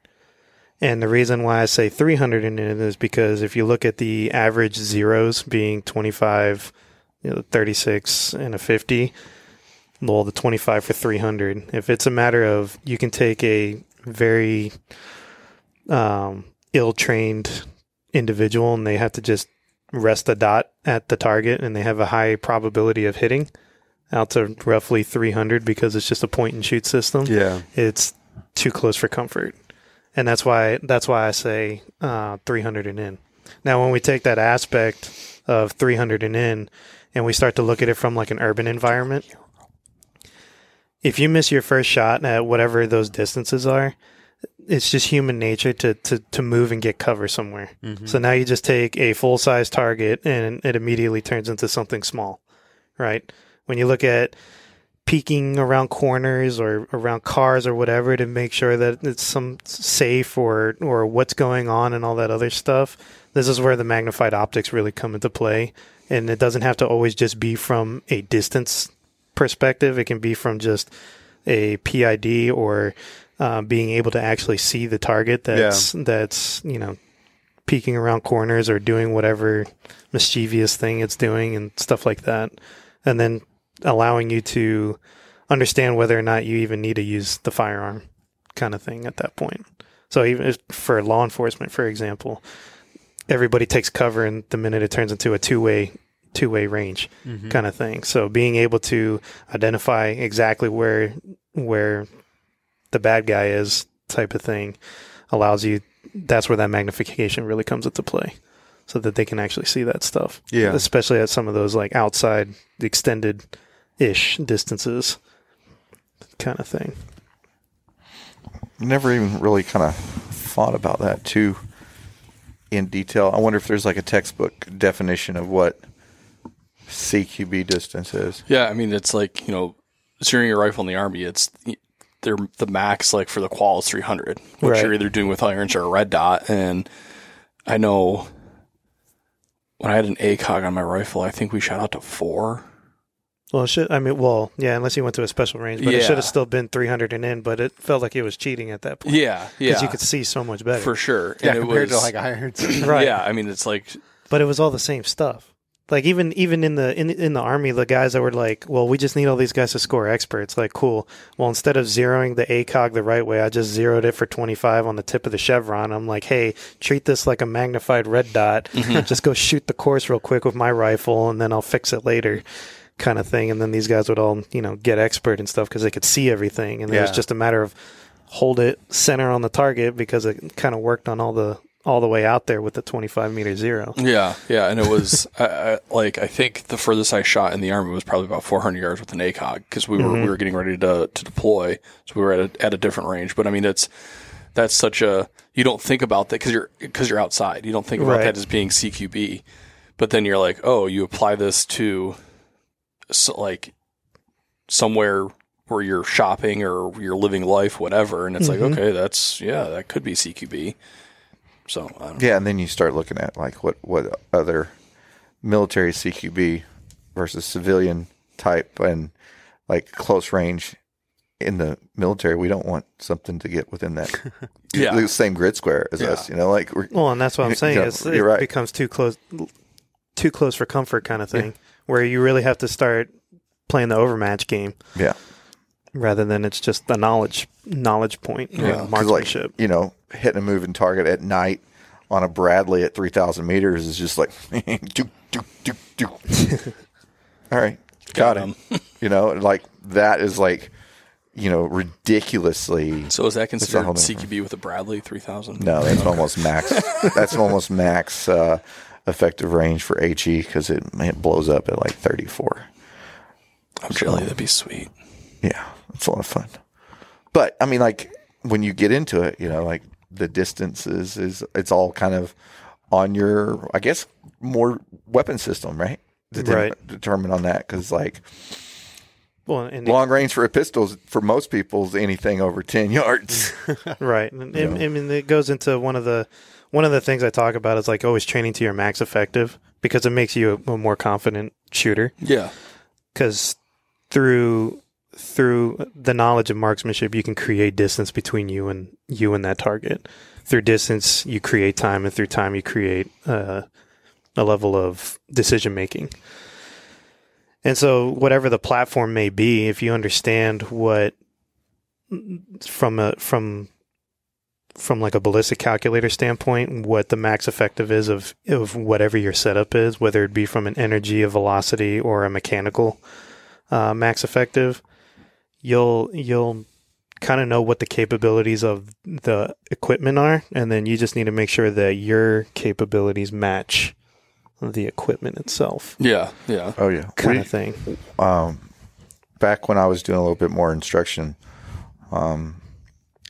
And the reason why I say 300 and in is because if you look at the average zeros being 25, you know, 36 and a 50, well, the 25 for 300. If it's a matter of you can take a very um, ill-trained individual and they have to just rest a dot at the target and they have a high probability of hitting out to roughly 300 because it's just a point and shoot system. Yeah. it's too close for comfort. And that's why that's why i say uh, 300 and in. Now when we take that aspect of 300 and in and we start to look at it from like an urban environment if you miss your first shot at whatever those distances are it's just human nature to, to, to move and get cover somewhere. Mm-hmm. So now you just take a full size target and it immediately turns into something small, right? When you look at peeking around corners or around cars or whatever to make sure that it's some safe or or what's going on and all that other stuff. This is where the magnified optics really come into play, and it doesn't have to always just be from a distance perspective. It can be from just a PID or uh, being able to actually see the target that's that's you know peeking around corners or doing whatever mischievous thing it's doing and stuff like that, and then allowing you to understand whether or not you even need to use the firearm kind of thing at that point. So even if, for law enforcement, for example, everybody takes cover and the minute it turns into a two way two way range kind of thing. So being able to identify exactly where where the bad guy is type of thing allows you that's where that magnification really comes into play. So that they can actually see that stuff. Yeah. Especially at some of those like outside extended ish distances kind of thing. Never even really kind of thought about that too in detail. I wonder if there's like a textbook definition of what CQB distance is. Yeah, I mean it's like you know, zeroing your rifle in the army. It's they're the max like for the qual is 300, which Right. you're either doing with irons or a red dot. And I know when I had an ACOG on my rifle, I think we shot out to four. Well, should I mean, well, yeah, unless you went to a special range, but it should have still been 300 and in. But it felt like it was cheating at that point Yeah, yeah, because you could see so much better. for sure. Yeah, and it compared was, to like irons. (laughs) right. Yeah, I mean it's like but it was all the same stuff. Like even even in the in in the army, the guys that were like, "Well, we just need all these guys to score experts." Like, cool. Well, instead of zeroing the ACOG the right way, I just zeroed it for twenty five on the tip of the chevron. I'm like, "Hey, treat this like a magnified red dot. Mm-hmm. just go shoot the course real quick with my rifle, and then I'll fix it later." Kind of thing. And then these guys would all you know get expert and stuff because they could see everything, and it was just a matter of hold it center on the target because it kind of worked on all the all the way out there with the 25 meter zero. Yeah, yeah, and it was (laughs) I, I, like I think the furthest I shot in the army was probably about 400 yards with an ACOG because we were we were mm-hmm. getting ready to to deploy, so we were at a, at a different range. But I mean, it's that's such a you don't think about that because you're because you're outside. You don't think about Right. that as being CQB, but then you're like, oh, you apply this to so, like somewhere where you're shopping or you're living life, whatever, and it's like, mm-hmm. okay, that's yeah, that could be CQB. So I don't know. Yeah, and then you start looking at like what what other military CQB versus civilian type and like close range in the military, we don't want something to get within that (laughs) Yeah. the same grid square as us. You know, like we're, Well, and that's what I'm (laughs) saying. Yeah, It's, it right. becomes too close, too close for comfort kind of thing, where you really have to start playing the overmatch game yeah, rather than it's just the knowledge knowledge point, you know, 'Cause, marksmanship. Like you know, hitting a moving target at night on a Bradley at three thousand meters is just like dook, dook, dook, dook. All right, got, Got him. (laughs) you know, like that is like you know ridiculously. So is that considered CQB with a Bradley 3000? No, that's almost max. (laughs) That's almost max uh, effective range for HE because it it blows up at like thirty four. I'm jelly. That'd be sweet. Yeah, it's a lot of fun. But I mean, like when you get into it, you know, like the distances is it's all kind of on your, I guess, more weapon system, right? Determine, Right. Determine on that because like well, and long range for a pistol for most people is anything over ten yards. (laughs) right. And, and- I mean, it goes into one of the one of the things I talk about is like always training to your max effective because it makes you a, a more confident shooter. Yeah. because through through the knowledge of marksmanship you can create distance between you and you and that target. Through distance you create time and through time you create uh, a level of decision making. And so whatever the platform may be if you understand what from a from from like a ballistic calculator standpoint what the max effective is of of whatever your setup is whether it be from an energy a velocity or a mechanical uh, max effective you'll you'll kind of know what the capabilities of the equipment are and then you just need to make sure that your capabilities match the equipment itself Yeah. Yeah. oh yeah, kind We- of thing um, back when I was doing a little bit more instruction, um,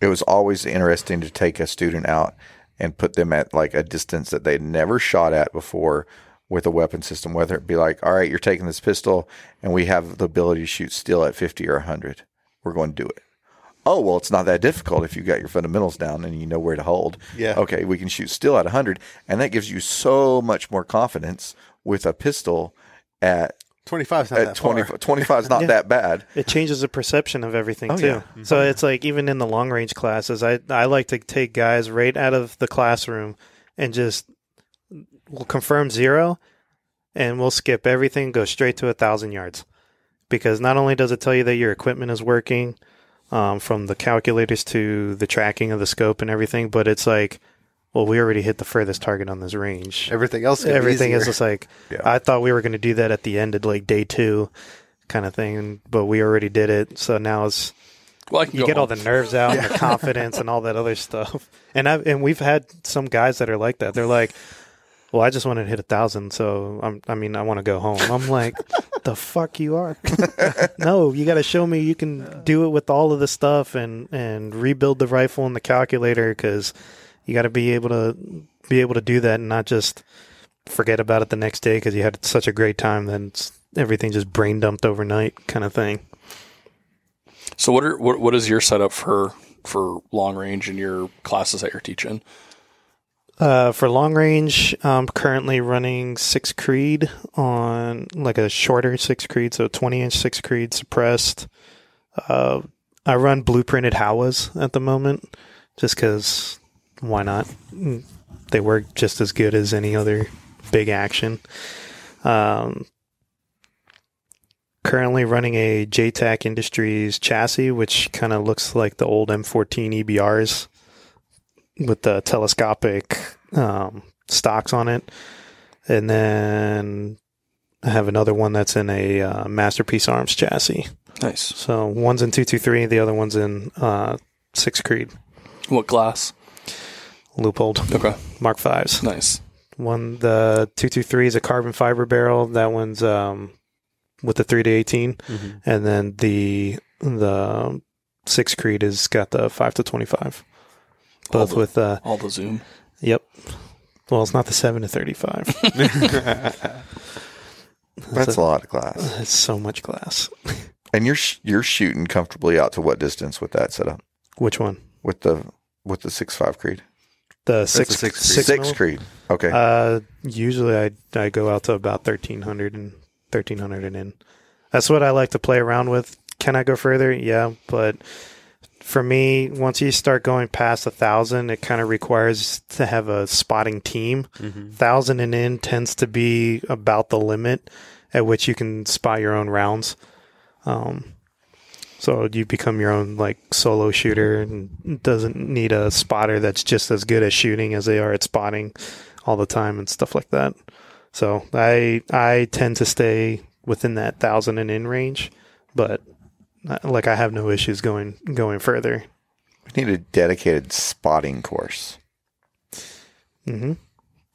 it was always interesting to take a student out and put them at like a distance that they'd never shot at before with a weapon system, whether it be like, all right, you're taking this pistol and we have the ability to shoot still at 50 or 100. We're going to do it. Oh, well, it's not that difficult if you got your fundamentals down and you know where to hold. Yeah. Okay, we can shoot still at 100. And that gives you so much more confidence with a pistol at, 25 is not at that 20, far. 25 is not (laughs) Yeah. that bad. it changes the perception of everything Oh, too. yeah. So mm-hmm. it's like even in the long range classes, I I like to take guys right out of the classroom and just we'll confirm zero, and we'll skip everything, go straight to a thousand yards, because not only does it tell you that your equipment is working, um, from the calculators to the tracking of the scope and everything, but it's like, well, we already hit the furthest target on this range Everything else is everything is just like (laughs) Yeah. I thought we were going to do that at the end of like day two, kind of thing, but we already did it. So now it's Well, I can you go get all the nerves out, and the (laughs) confidence, and all that other stuff. And I and we've had some guys that are like that. They're like, "Well, I just wanted to hit a thousand, so I'm. I mean, I want to go home." I'm like, (laughs) "The fuck you are? (laughs) no, you got to show me you can do it with all of the stuff and and rebuild the rifle and the calculator because you got to be able to be able to do that and not just forget about it the next day because you had such a great time. Then it's, everything just brain dumped overnight, kind of thing." So what are what what is your setup for for long range in your classes that you're teaching? Uh, for long range, I'm currently running six Creed on like a shorter six Creed, so 20 inch six Creed suppressed. Uh, I run blueprinted Howas at the moment, just because why not? Mm, They work just as good as any other big action. Um, currently running a JTAC Industries chassis, which kind of looks like the old M14 EBRs with the telescopic um, stocks on it. And then I have another one that's in a uh, Masterpiece Arms chassis. Nice. So one's in 223, the other one's in uh, 6 Creed. What glass? Leupold Okay. Mark 5s. Nice. One, the 223 is a carbon fiber barrel. That one's um, with the 3 to 18. And then the the 6 Creed has got the 5 to 25. Both the- with uh, All the zoom. Yep. Well, it's not the 7 to 35. (laughs) (laughs) That's a lot of glass. It's so much glass. (laughs) And you're sh- you're shooting comfortably out to what distance with that setup? Which one? With the with the six five Creed? The six, a six six, Six mil? Creed. Okay. Uh, usually I I go out to about 1300 and 1300 and in. That's what I like to play around with. Can I go further? Yeah, but for me, once you start going past a thousand, it kind of requires to have a spotting team. Thousand and in tends to be about the limit at which you can spot your own rounds. Um, so you become your own like solo shooter and doesn't need a spotter that's just as good at shooting as they are at spotting all the time and stuff like that. So I I tend to stay within that thousand and in range, but like I have no issues going going further. we need a dedicated spotting course. hmm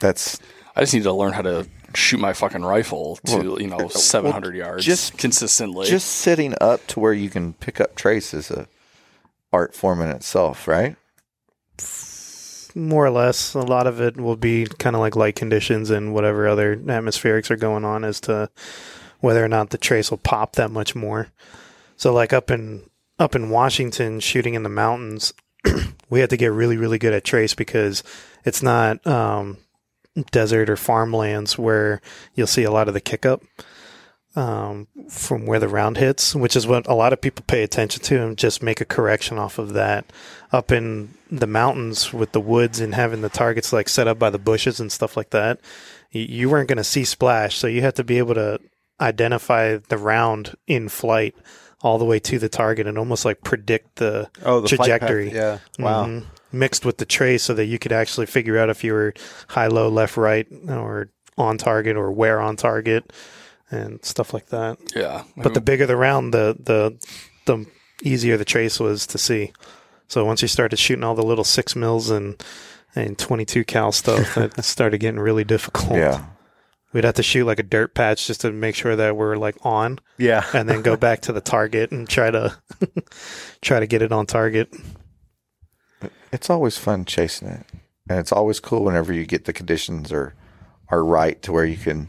That's I just need to learn how to shoot my fucking rifle to you know 700 yards just- consistently. just sitting up to where you can pick up trace is a art form in itself, right? More or less, a lot of it will be kind of like light conditions and whatever other atmospherics are going on as to whether or not the trace will pop that much more. So, like up in up in Washington, shooting in the mountains, (clears throat) we had to get really, really good at trace because it's not um, desert or farmlands where you'll see a lot of the kick up um, from where the round hits, which is what a lot of people pay attention to and just make a correction off of that. Up in the mountains with the woods and having the targets like set up by the bushes and stuff like that, you, you weren't going to see splash. So you had to be able to identify the round in flight all the way to the target and almost like predict the Oh, the trajectory. Yeah. Wow. Mhm. Mixed with the trace so that you could actually figure out if you were high, low, left, right, or on target or where on target and stuff like that. yeah, But the bigger the round, the the the easier the trace was to see. So once you started shooting all the little six mils and and twenty two cal stuff, (laughs) it started getting really difficult. Yeah. We'd have to shoot like a dirt patch just to make sure that we're like on, Yeah. and then go back to the target and try to (laughs) try to get it on target. It's always fun chasing it. And it's always cool whenever you get the conditions are are right to where you can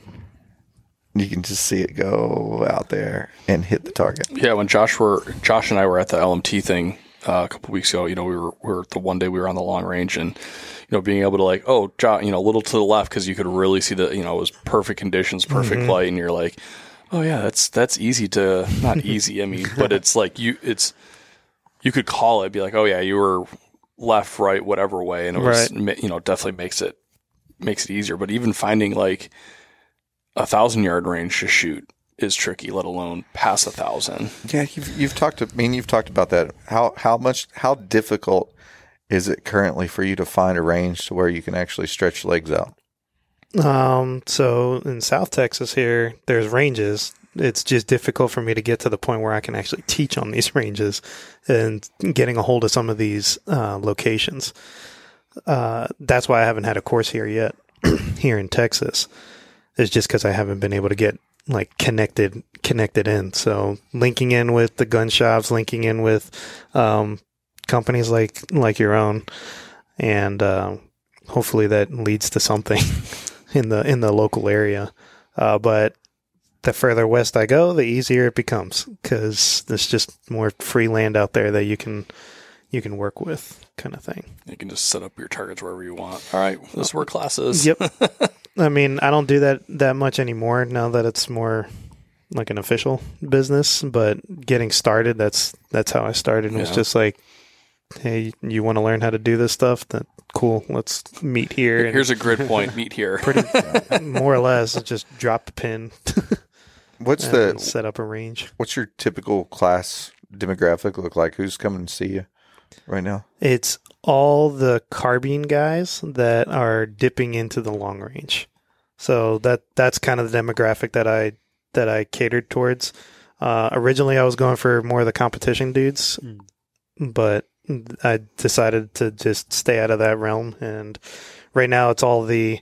you can just see it go out there and hit the target. Yeah, when Josh were Josh and I were at the LMT thing uh, a couple weeks ago, you know, we were, we were the one day we were on the long range and you know being able to like, oh, Josh, you know, a little to the left because you could really see the you know it was perfect conditions, perfect light, and you're like, oh yeah, that's that's easy to not (laughs) easy. I mean, but it's like you it's you could call it, be like, oh yeah, you were left, right, whatever way, and it was ma- you know definitely makes it makes it easier. But even finding like a thousand yard range to shoot is tricky, let alone pass a thousand. Yeah, you've you've talked. I mean, you've talked about that. How how much how difficult is it currently for you to find a range to where you can actually stretch legs out? Um, so in South Texas here, there's ranges. It's just difficult for me to get to the point where I can actually teach on these (laughs) ranges and getting a hold of some of these uh, locations. Uh, that's why I haven't had a course here yet, (clears throat) here in Texas. It's just because I haven't been able to get like connected connected in. So linking in with the gun shops, linking in with um, companies like like your own, and uh, hopefully that leads to something (laughs) in the in the local area. Uh, but the further west I go, the easier it becomes because there's just more free land out there that you can you can work with, kind of thing. You can just set up your targets wherever you want. All right, this is where classes. Yep. (laughs) I mean, I don't do that that much anymore now that it's more like an official business. But getting started, that's that's how I started. It was Yeah. just like, hey, you want to learn how to do this stuff? That cool. Let's meet here. and Here's a (laughs) grid point. Meet here. Pretty (laughs) more or less just drop the pin What's and the set up a range. what's your typical class demographic look like? Who's coming to see you right now? It's all the carbine guys that are dipping into the long range. So that that's kind of the demographic that I that I catered towards. Uh, originally, I was going for more of the competition dudes, but I decided to just stay out of that realm. And right now, it's all the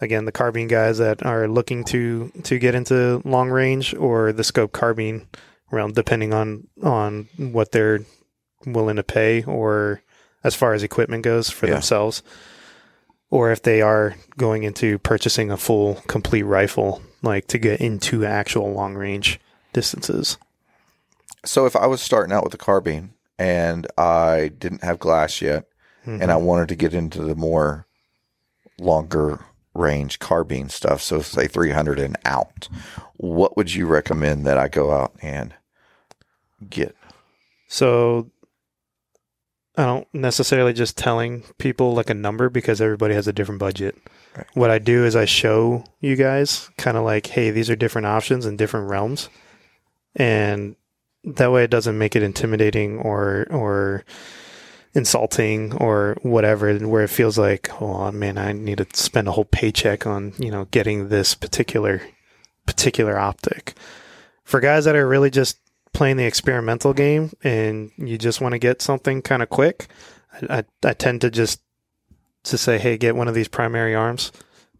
again the carbine guys that are looking to to get into long range or the scope carbine realm, depending on on what they're willing to pay or as far as equipment goes for Yeah. themselves or if they are going into purchasing a full complete rifle like to get into actual long range distances So if I was starting out with a carbine and I didn't have glass yet, and I mm-hmm. wanted to get into the more longer range carbine stuff. So say 300 and out. What would you recommend that I go out and get? So I don't necessarily just telling people like a number because everybody has a different budget. Right. What I do is I show you guys kind of like, hey, these are different options in different realms, and that way it doesn't make it intimidating or or insulting or whatever where it feels like oh man i need to spend a whole paycheck on you know getting this particular particular optic for guys that are really just playing the experimental game and you just want to get something kind of quick I, I, I tend to just to say hey get one of these primary arms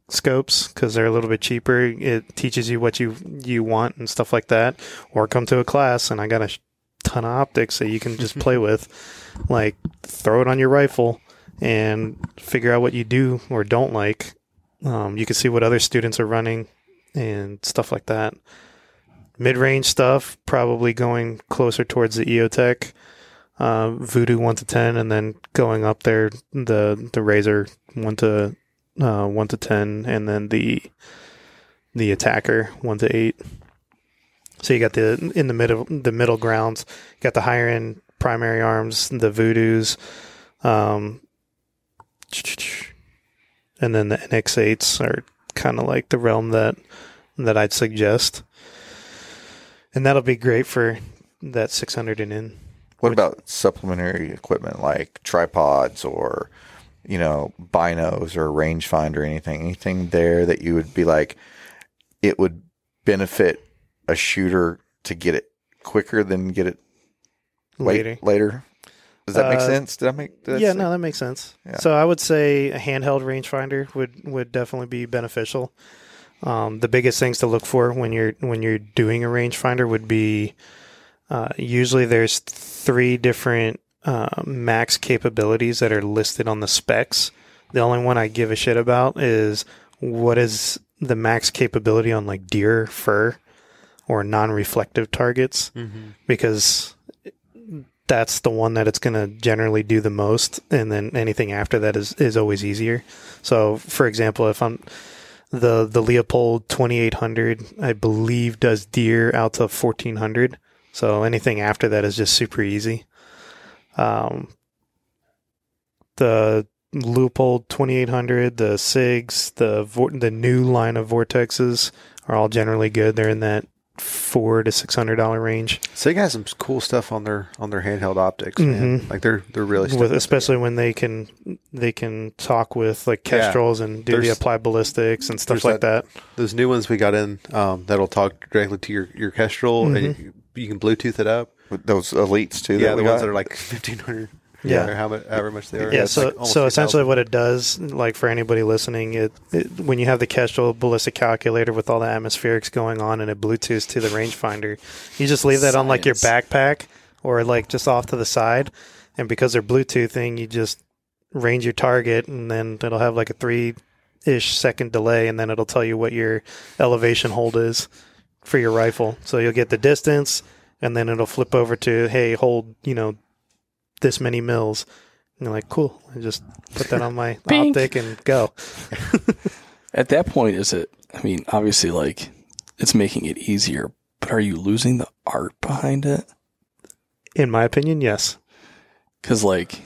scopes because they're a little bit cheaper. It teaches you what you you want and stuff like that. Or come to a class and i got a ton of optics that you can just play (laughs) with like throw it on your rifle and figure out what you do or don't like. Um, you can see what other students are running and stuff like that mid-range stuff probably going closer towards the eotech uh, Vudu 1 to 10 and then going up there the the razor 1 to uh, 1 to 10 and then the the ATACR 1 to 8 so you got the in the middle the middle grounds you got the higher end primary arms the Vudus um, and then the nx8s are kind of like the realm that that i'd suggest and that'll be great for that 600 and in What about supplementary equipment like tripods or, you know, binos or rangefinder or anything? Anything there that you would be like, it would benefit a shooter to get it quicker than get it late, later later? Does that make Uh, sense? Did I make? Did yeah, say- no, that makes sense. Yeah. So I would say a handheld rangefinder would would definitely be beneficial. Um, the biggest things to look for when you're when you're doing a rangefinder would be uh, usually there's three different uh, max capabilities that are listed on the specs. The only one I give a shit about is what is the max capability on like deer fur or non-reflective targets. Because that's the one that it's going to generally do the most and then anything after that is is always easier. So for example if i'm the the Leupold 2800 i believe does deer out to 1400 so anything after that is just super easy um the Leupold 2800, the SIGs, the the new line of Vortexes are all generally good. They're in that four to six hundred dollar range. Sig has some cool stuff on their on their handheld optics. Man. Like they're they're really with especially when they can they can talk with like Yeah. kestrels and do the There's- applied ballistics and stuff there's like that. those new ones we got in um, that'll talk directly to your your kestrel Mm-hmm. and you, you can Bluetooth it up. With those elites too. Yeah, that the we ones got? that are like (laughs) fifteen hundred. Yeah. or how much, however much they are. Yeah, so like so essentially 3,000. what it does, like for anybody listening, it, it when you have the Kestrel ballistic calculator with all the atmospherics going on and it Bluetooth to the rangefinder, you just leave that on like your backpack or like just off to the side, and because they're Bluetoothing, you just range your target, and then it'll have like a three ish second delay, and then it'll tell you what your elevation hold is for your rifle. So you'll get the distance, and then it'll flip over to hey, hold you know this many mils. And you're like, cool. I just put that on my (laughs) Bink. optic and go. (laughs) At that point, is it? I mean, obviously, like it's making it easier, but are you losing the art behind it? In my opinion, yes. Because like,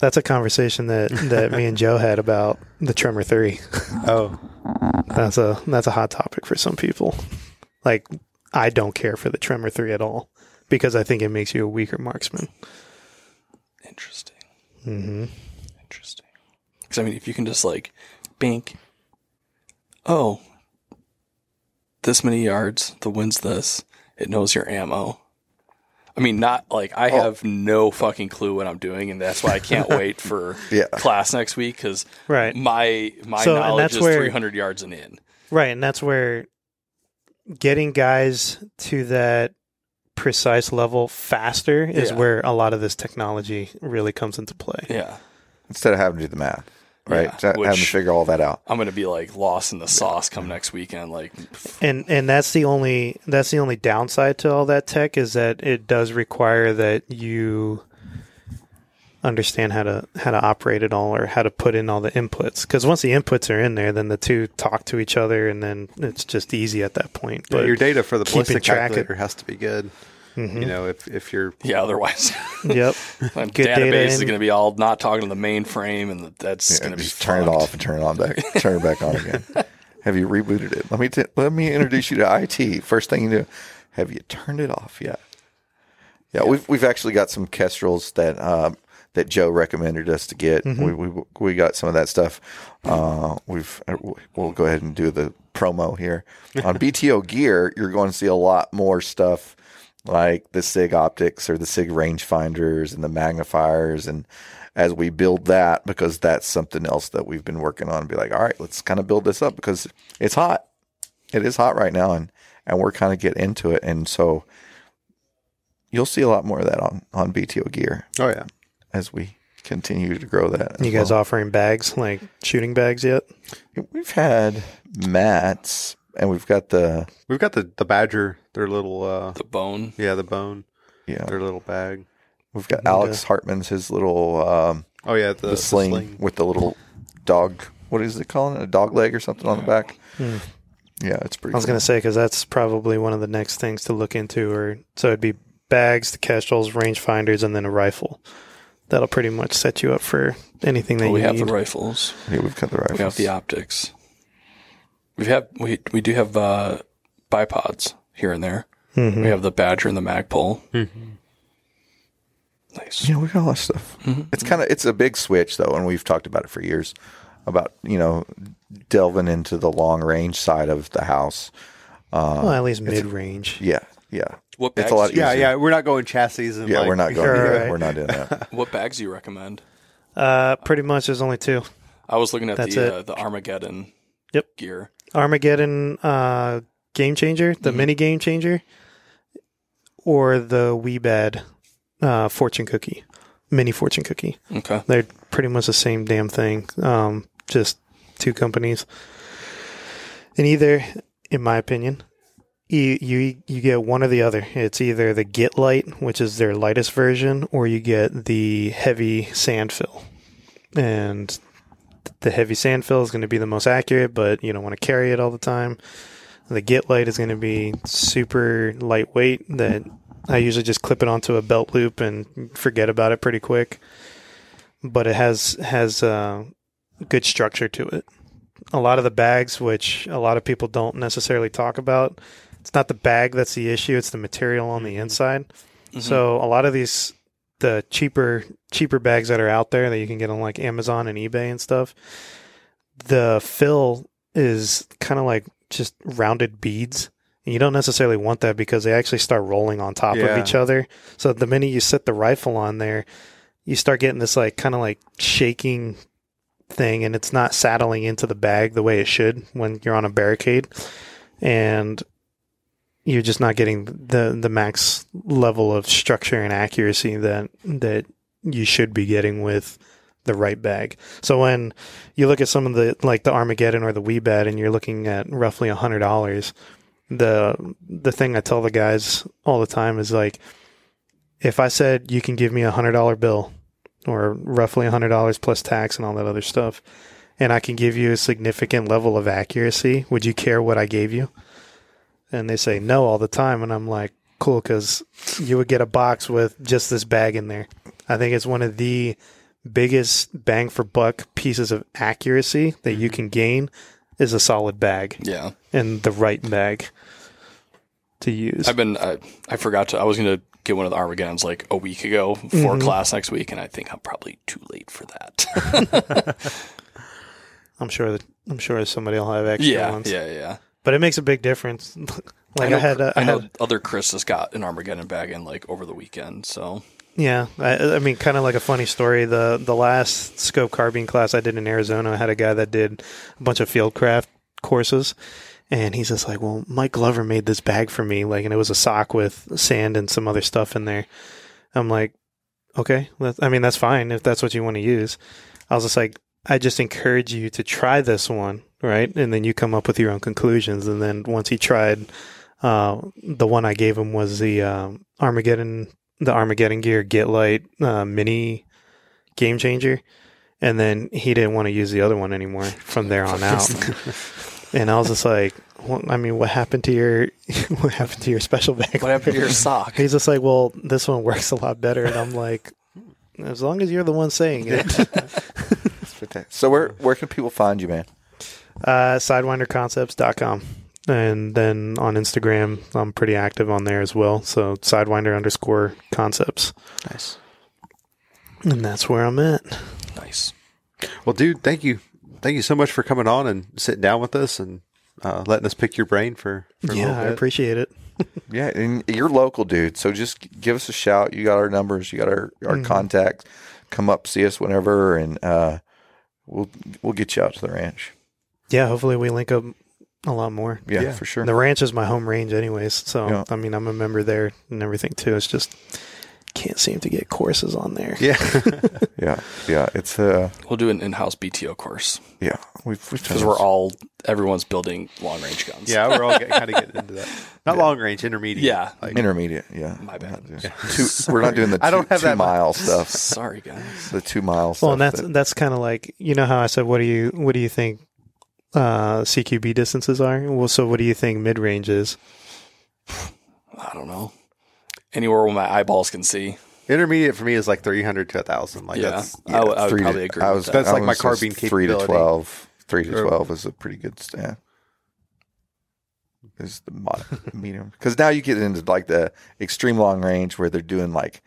That's a conversation that, that me and Joe had about the Tremor Three. (laughs) oh That's a that's a hot topic for some people. Like, I don't care for the Tremor Three at all because I think it makes you a weaker marksman. Interesting, Mm-hmm. interesting. Because I mean, if you can just like, bink. Oh, this many yards. The wind's this. It knows your ammo. I mean, not like I have no fucking clue what I'm doing, and that's why I can't (laughs) wait for Yeah. class next week because Right. my my So, knowledge is where- 300 yards and in. Right, and that's where getting guys to that precise level faster is Yeah. where a lot of this technology really comes into play. Yeah. Instead of having to do the math, right? Yeah, having to figure all that out. I'm gonna be like lost in the sauce come next weekend. Like, and and that's the only that's the only downside to all that tech is that it does require that you understand how to how to operate it all or how to put in all the inputs. Because once the inputs are in there, then the two talk to each other, and then it's just easy at that point. But your data for the keeping ballistic track of- calculator has to be good. You know, if if you're Yeah, otherwise, (laughs) yep, my Good data database is going to be all not talking to the mainframe, and that's Yeah, going to be just turn it off and turn it on back. (laughs) turn it back on again. Have you rebooted it? Let me t- let me introduce you to IT. First thing you do, have you turned it off yet? Yeah, we've we've actually got some Kestrels that um, that Joe recommended us to get. We, we we got some of that stuff. Uh, we've we'll go ahead and do the promo here (laughs) on BTO Gear. You're going to see a lot more stuff like the SIG optics or the SIG rangefinders and the magnifiers and as we build that because that's something else that we've been working on be like all right let's kind of build this up because it's hot it is hot right now and and we're kind of get into it and so you'll see a lot more of that on on BTO gear oh yeah, as we continue to grow that you guys well. offering bags like shooting bags yet? we've had mats and we've got the we've got the the Badger, their little uh, The bone. yeah, the bone, yeah their little bag. we've got Alex Hartman's his little um Oh yeah, the, the, sling, with the little dog. What is it calling it? A dog leg or something on the back? Yeah, it's pretty. I was cool. going to say because that's probably one of the next things to look into. Or so it'd be bags, the kestrels, rangefinders, and then a rifle. That'll pretty much set you up for anything that Well, we you have need. the rifles. Yeah, we've got the rifles. We have the optics. We have we we do have uh, bipods here and there. Mm-hmm. We have the Badger and the Magpul. Nice. Yeah, we got a lot of stuff. It's kind of it's a big switch though, and we've talked about it for years about you know delving into the long range side of the house. well, at least mid range. Yeah, yeah. What It's a lot do you- yeah, easier. yeah. We're not going chassis and Yeah, like, we're not going. (laughs) All yeah, right. We're not doing that. (laughs) What bags do you recommend? Uh, pretty much. There's only two. I was looking at That's the uh, the Armageddon. Yep. Gear. Armageddon uh, game changer, the mini game changer, or the Wiebad uh, fortune cookie, mini fortune cookie. Okay. They're pretty much the same damn thing, um, just two companies. And either, in my opinion, you, you you get one or the other. It's either the Get Light, which is their lightest version, or you get the heavy sand fill. And the heavy sand fill is going to be the most accurate, but you don't want to carry it all the time. The Get Light is going to be super lightweight that I usually just clip it onto a belt loop and forget about it pretty quick. But it has has uh, good structure to it. A lot of the bags, which a lot of people don't necessarily talk about, it's not the bag that's the issue; it's the material on the mm-hmm. inside. Mm-hmm. So a lot of these the cheaper cheaper bags that are out there that you can get on like Amazon and eBay and stuff, the fill is kind of like just rounded beads. And you don't necessarily want that because they actually start rolling on top Yeah. of each other. So the minute you set the rifle on there, you start getting this like kind of like shaking thing and it's not saddling into the bag the way it should when you're on a barricade. And you're just not getting the the max level of structure and accuracy that that you should be getting with the right bag. So when you look at some of the like the Armageddon or the Wiebad and you're looking at roughly hundred dollars, the the thing I tell the guys all the time is like if I said you can give me a hundred dollar bill or roughly a hundred dollars plus tax and all that other stuff, and I can give you a significant level of accuracy, would you care what I gave you? And they say no all the time, and I'm like, cool, because you would get a box with just this bag in there. I think it's one of the biggest bang for buck pieces of accuracy that you can gain is a solid bag Yeah. and the right bag to use. I've been. I, I forgot to. I was gonna get one of the Armageddons like a week ago for Mm-hmm. class next week, and I think I'm probably too late for that. (laughs) I'm sure that I'm sure somebody will have (laughs) extra yeah. ones. Yeah. Yeah. But it makes a big difference. (laughs) like I, know, had, uh, I, I know had, other Chris has got an Armageddon bag in like over the weekend. So yeah. I, I mean, kind of like a funny story. The the last scope carbine class I did in Arizona, I had a guy that did a bunch of field craft courses, and he's just like, "Well, Mike Glover made this bag for me, like, and it was a sock with sand and some other stuff in there." I'm like, "Okay, I mean, that's fine if that's what you want to use." I was just like, "I just encourage you to try this one, right? And then you come up with your own conclusions." And then once he tried, uh, the one I gave him was the um, Armageddon, the Armageddon gear Get Light uh, mini game changer, and then he didn't want to use the other one anymore from there on out. (laughs) and I was just like, well, I mean, what happened to your (laughs) what happened to your special bag? What happened to your sock? He's just like, well, this one works a lot better, and I'm like, as long as you're the one saying it. (laughs) So where where can people find you, man? Uh, sidewinderconcepts.com. And then on Instagram, I'm pretty active on there as well. So sidewinder underscore concepts. Nice. And that's where I'm at. Nice. Well, dude, thank you, thank you so much for coming on and sitting down with us and uh, letting us pick your brain for, for Yeah, I appreciate it. (laughs) Yeah, and you're local, dude. So just give us a shout. You got our numbers. You got our our contacts. Come up, see us whenever, and uh, we'll we'll get you out to the ranch. Yeah, hopefully we link up a lot more. Yeah, Yeah. for sure. The ranch is my home range, anyways. So, Yeah. I mean, I'm a member there and everything too. It's just can't seem to get courses on there. Yeah, (laughs) (laughs) Yeah, yeah. It's uh, We'll do an in-house BTO course yeah. We've we've because we're all everyone's building long-range guns. yeah, we're all get, kind of (laughs) getting into that. Not long range, intermediate. Yeah. like, intermediate. Yeah, My bad. We're not doing- Two, we're not doing the two, I don't have two that much. mile stuff. Sorry, guys. The two mile stuff. Well, and that's that- that's kind of like you know how I said, what do you what do you think uh, CQB distances are? Well, so what do you think mid range is? I don't know. Anywhere where my eyeballs can see. intermediate for me is like 300 to 1,000. Like yeah, that's I would- would probably to, agree. I with was, that. That's I like my was just carbine Three to twelve. Three to twelve is a pretty good stand. (laughs) Is the mod- medium because now you get into like the extreme long range where they're doing like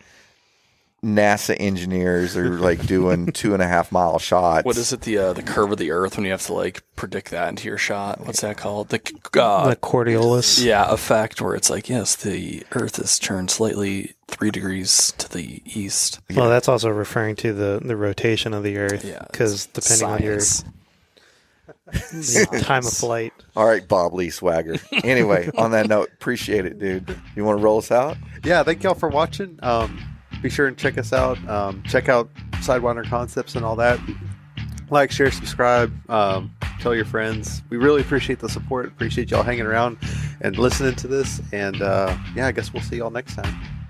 NASA engineers are like doing (laughs) two and a half mile shots. What is it? The uh, the curve of the Earth when you have to like predict that into your shot. What's that called? The uh, the Coriolis. yeah effect where it's like yes, the Earth is turned slightly three degrees to the east. Well, that's also referring to the, the rotation of the Earth. Yeah, because it's depending on (laughs) your time of flight. All right, Bob Lee Swagger. Anyway, on that note, appreciate it, dude. You want to roll us out? yeah, thank y'all for watching. Um, be sure and check us out. Um, check out Sidewinder Concepts and all that. Like, share, subscribe, um, tell your friends. We really appreciate the support. Appreciate y'all hanging around and listening to this. And uh, yeah, I guess we'll see y'all next time.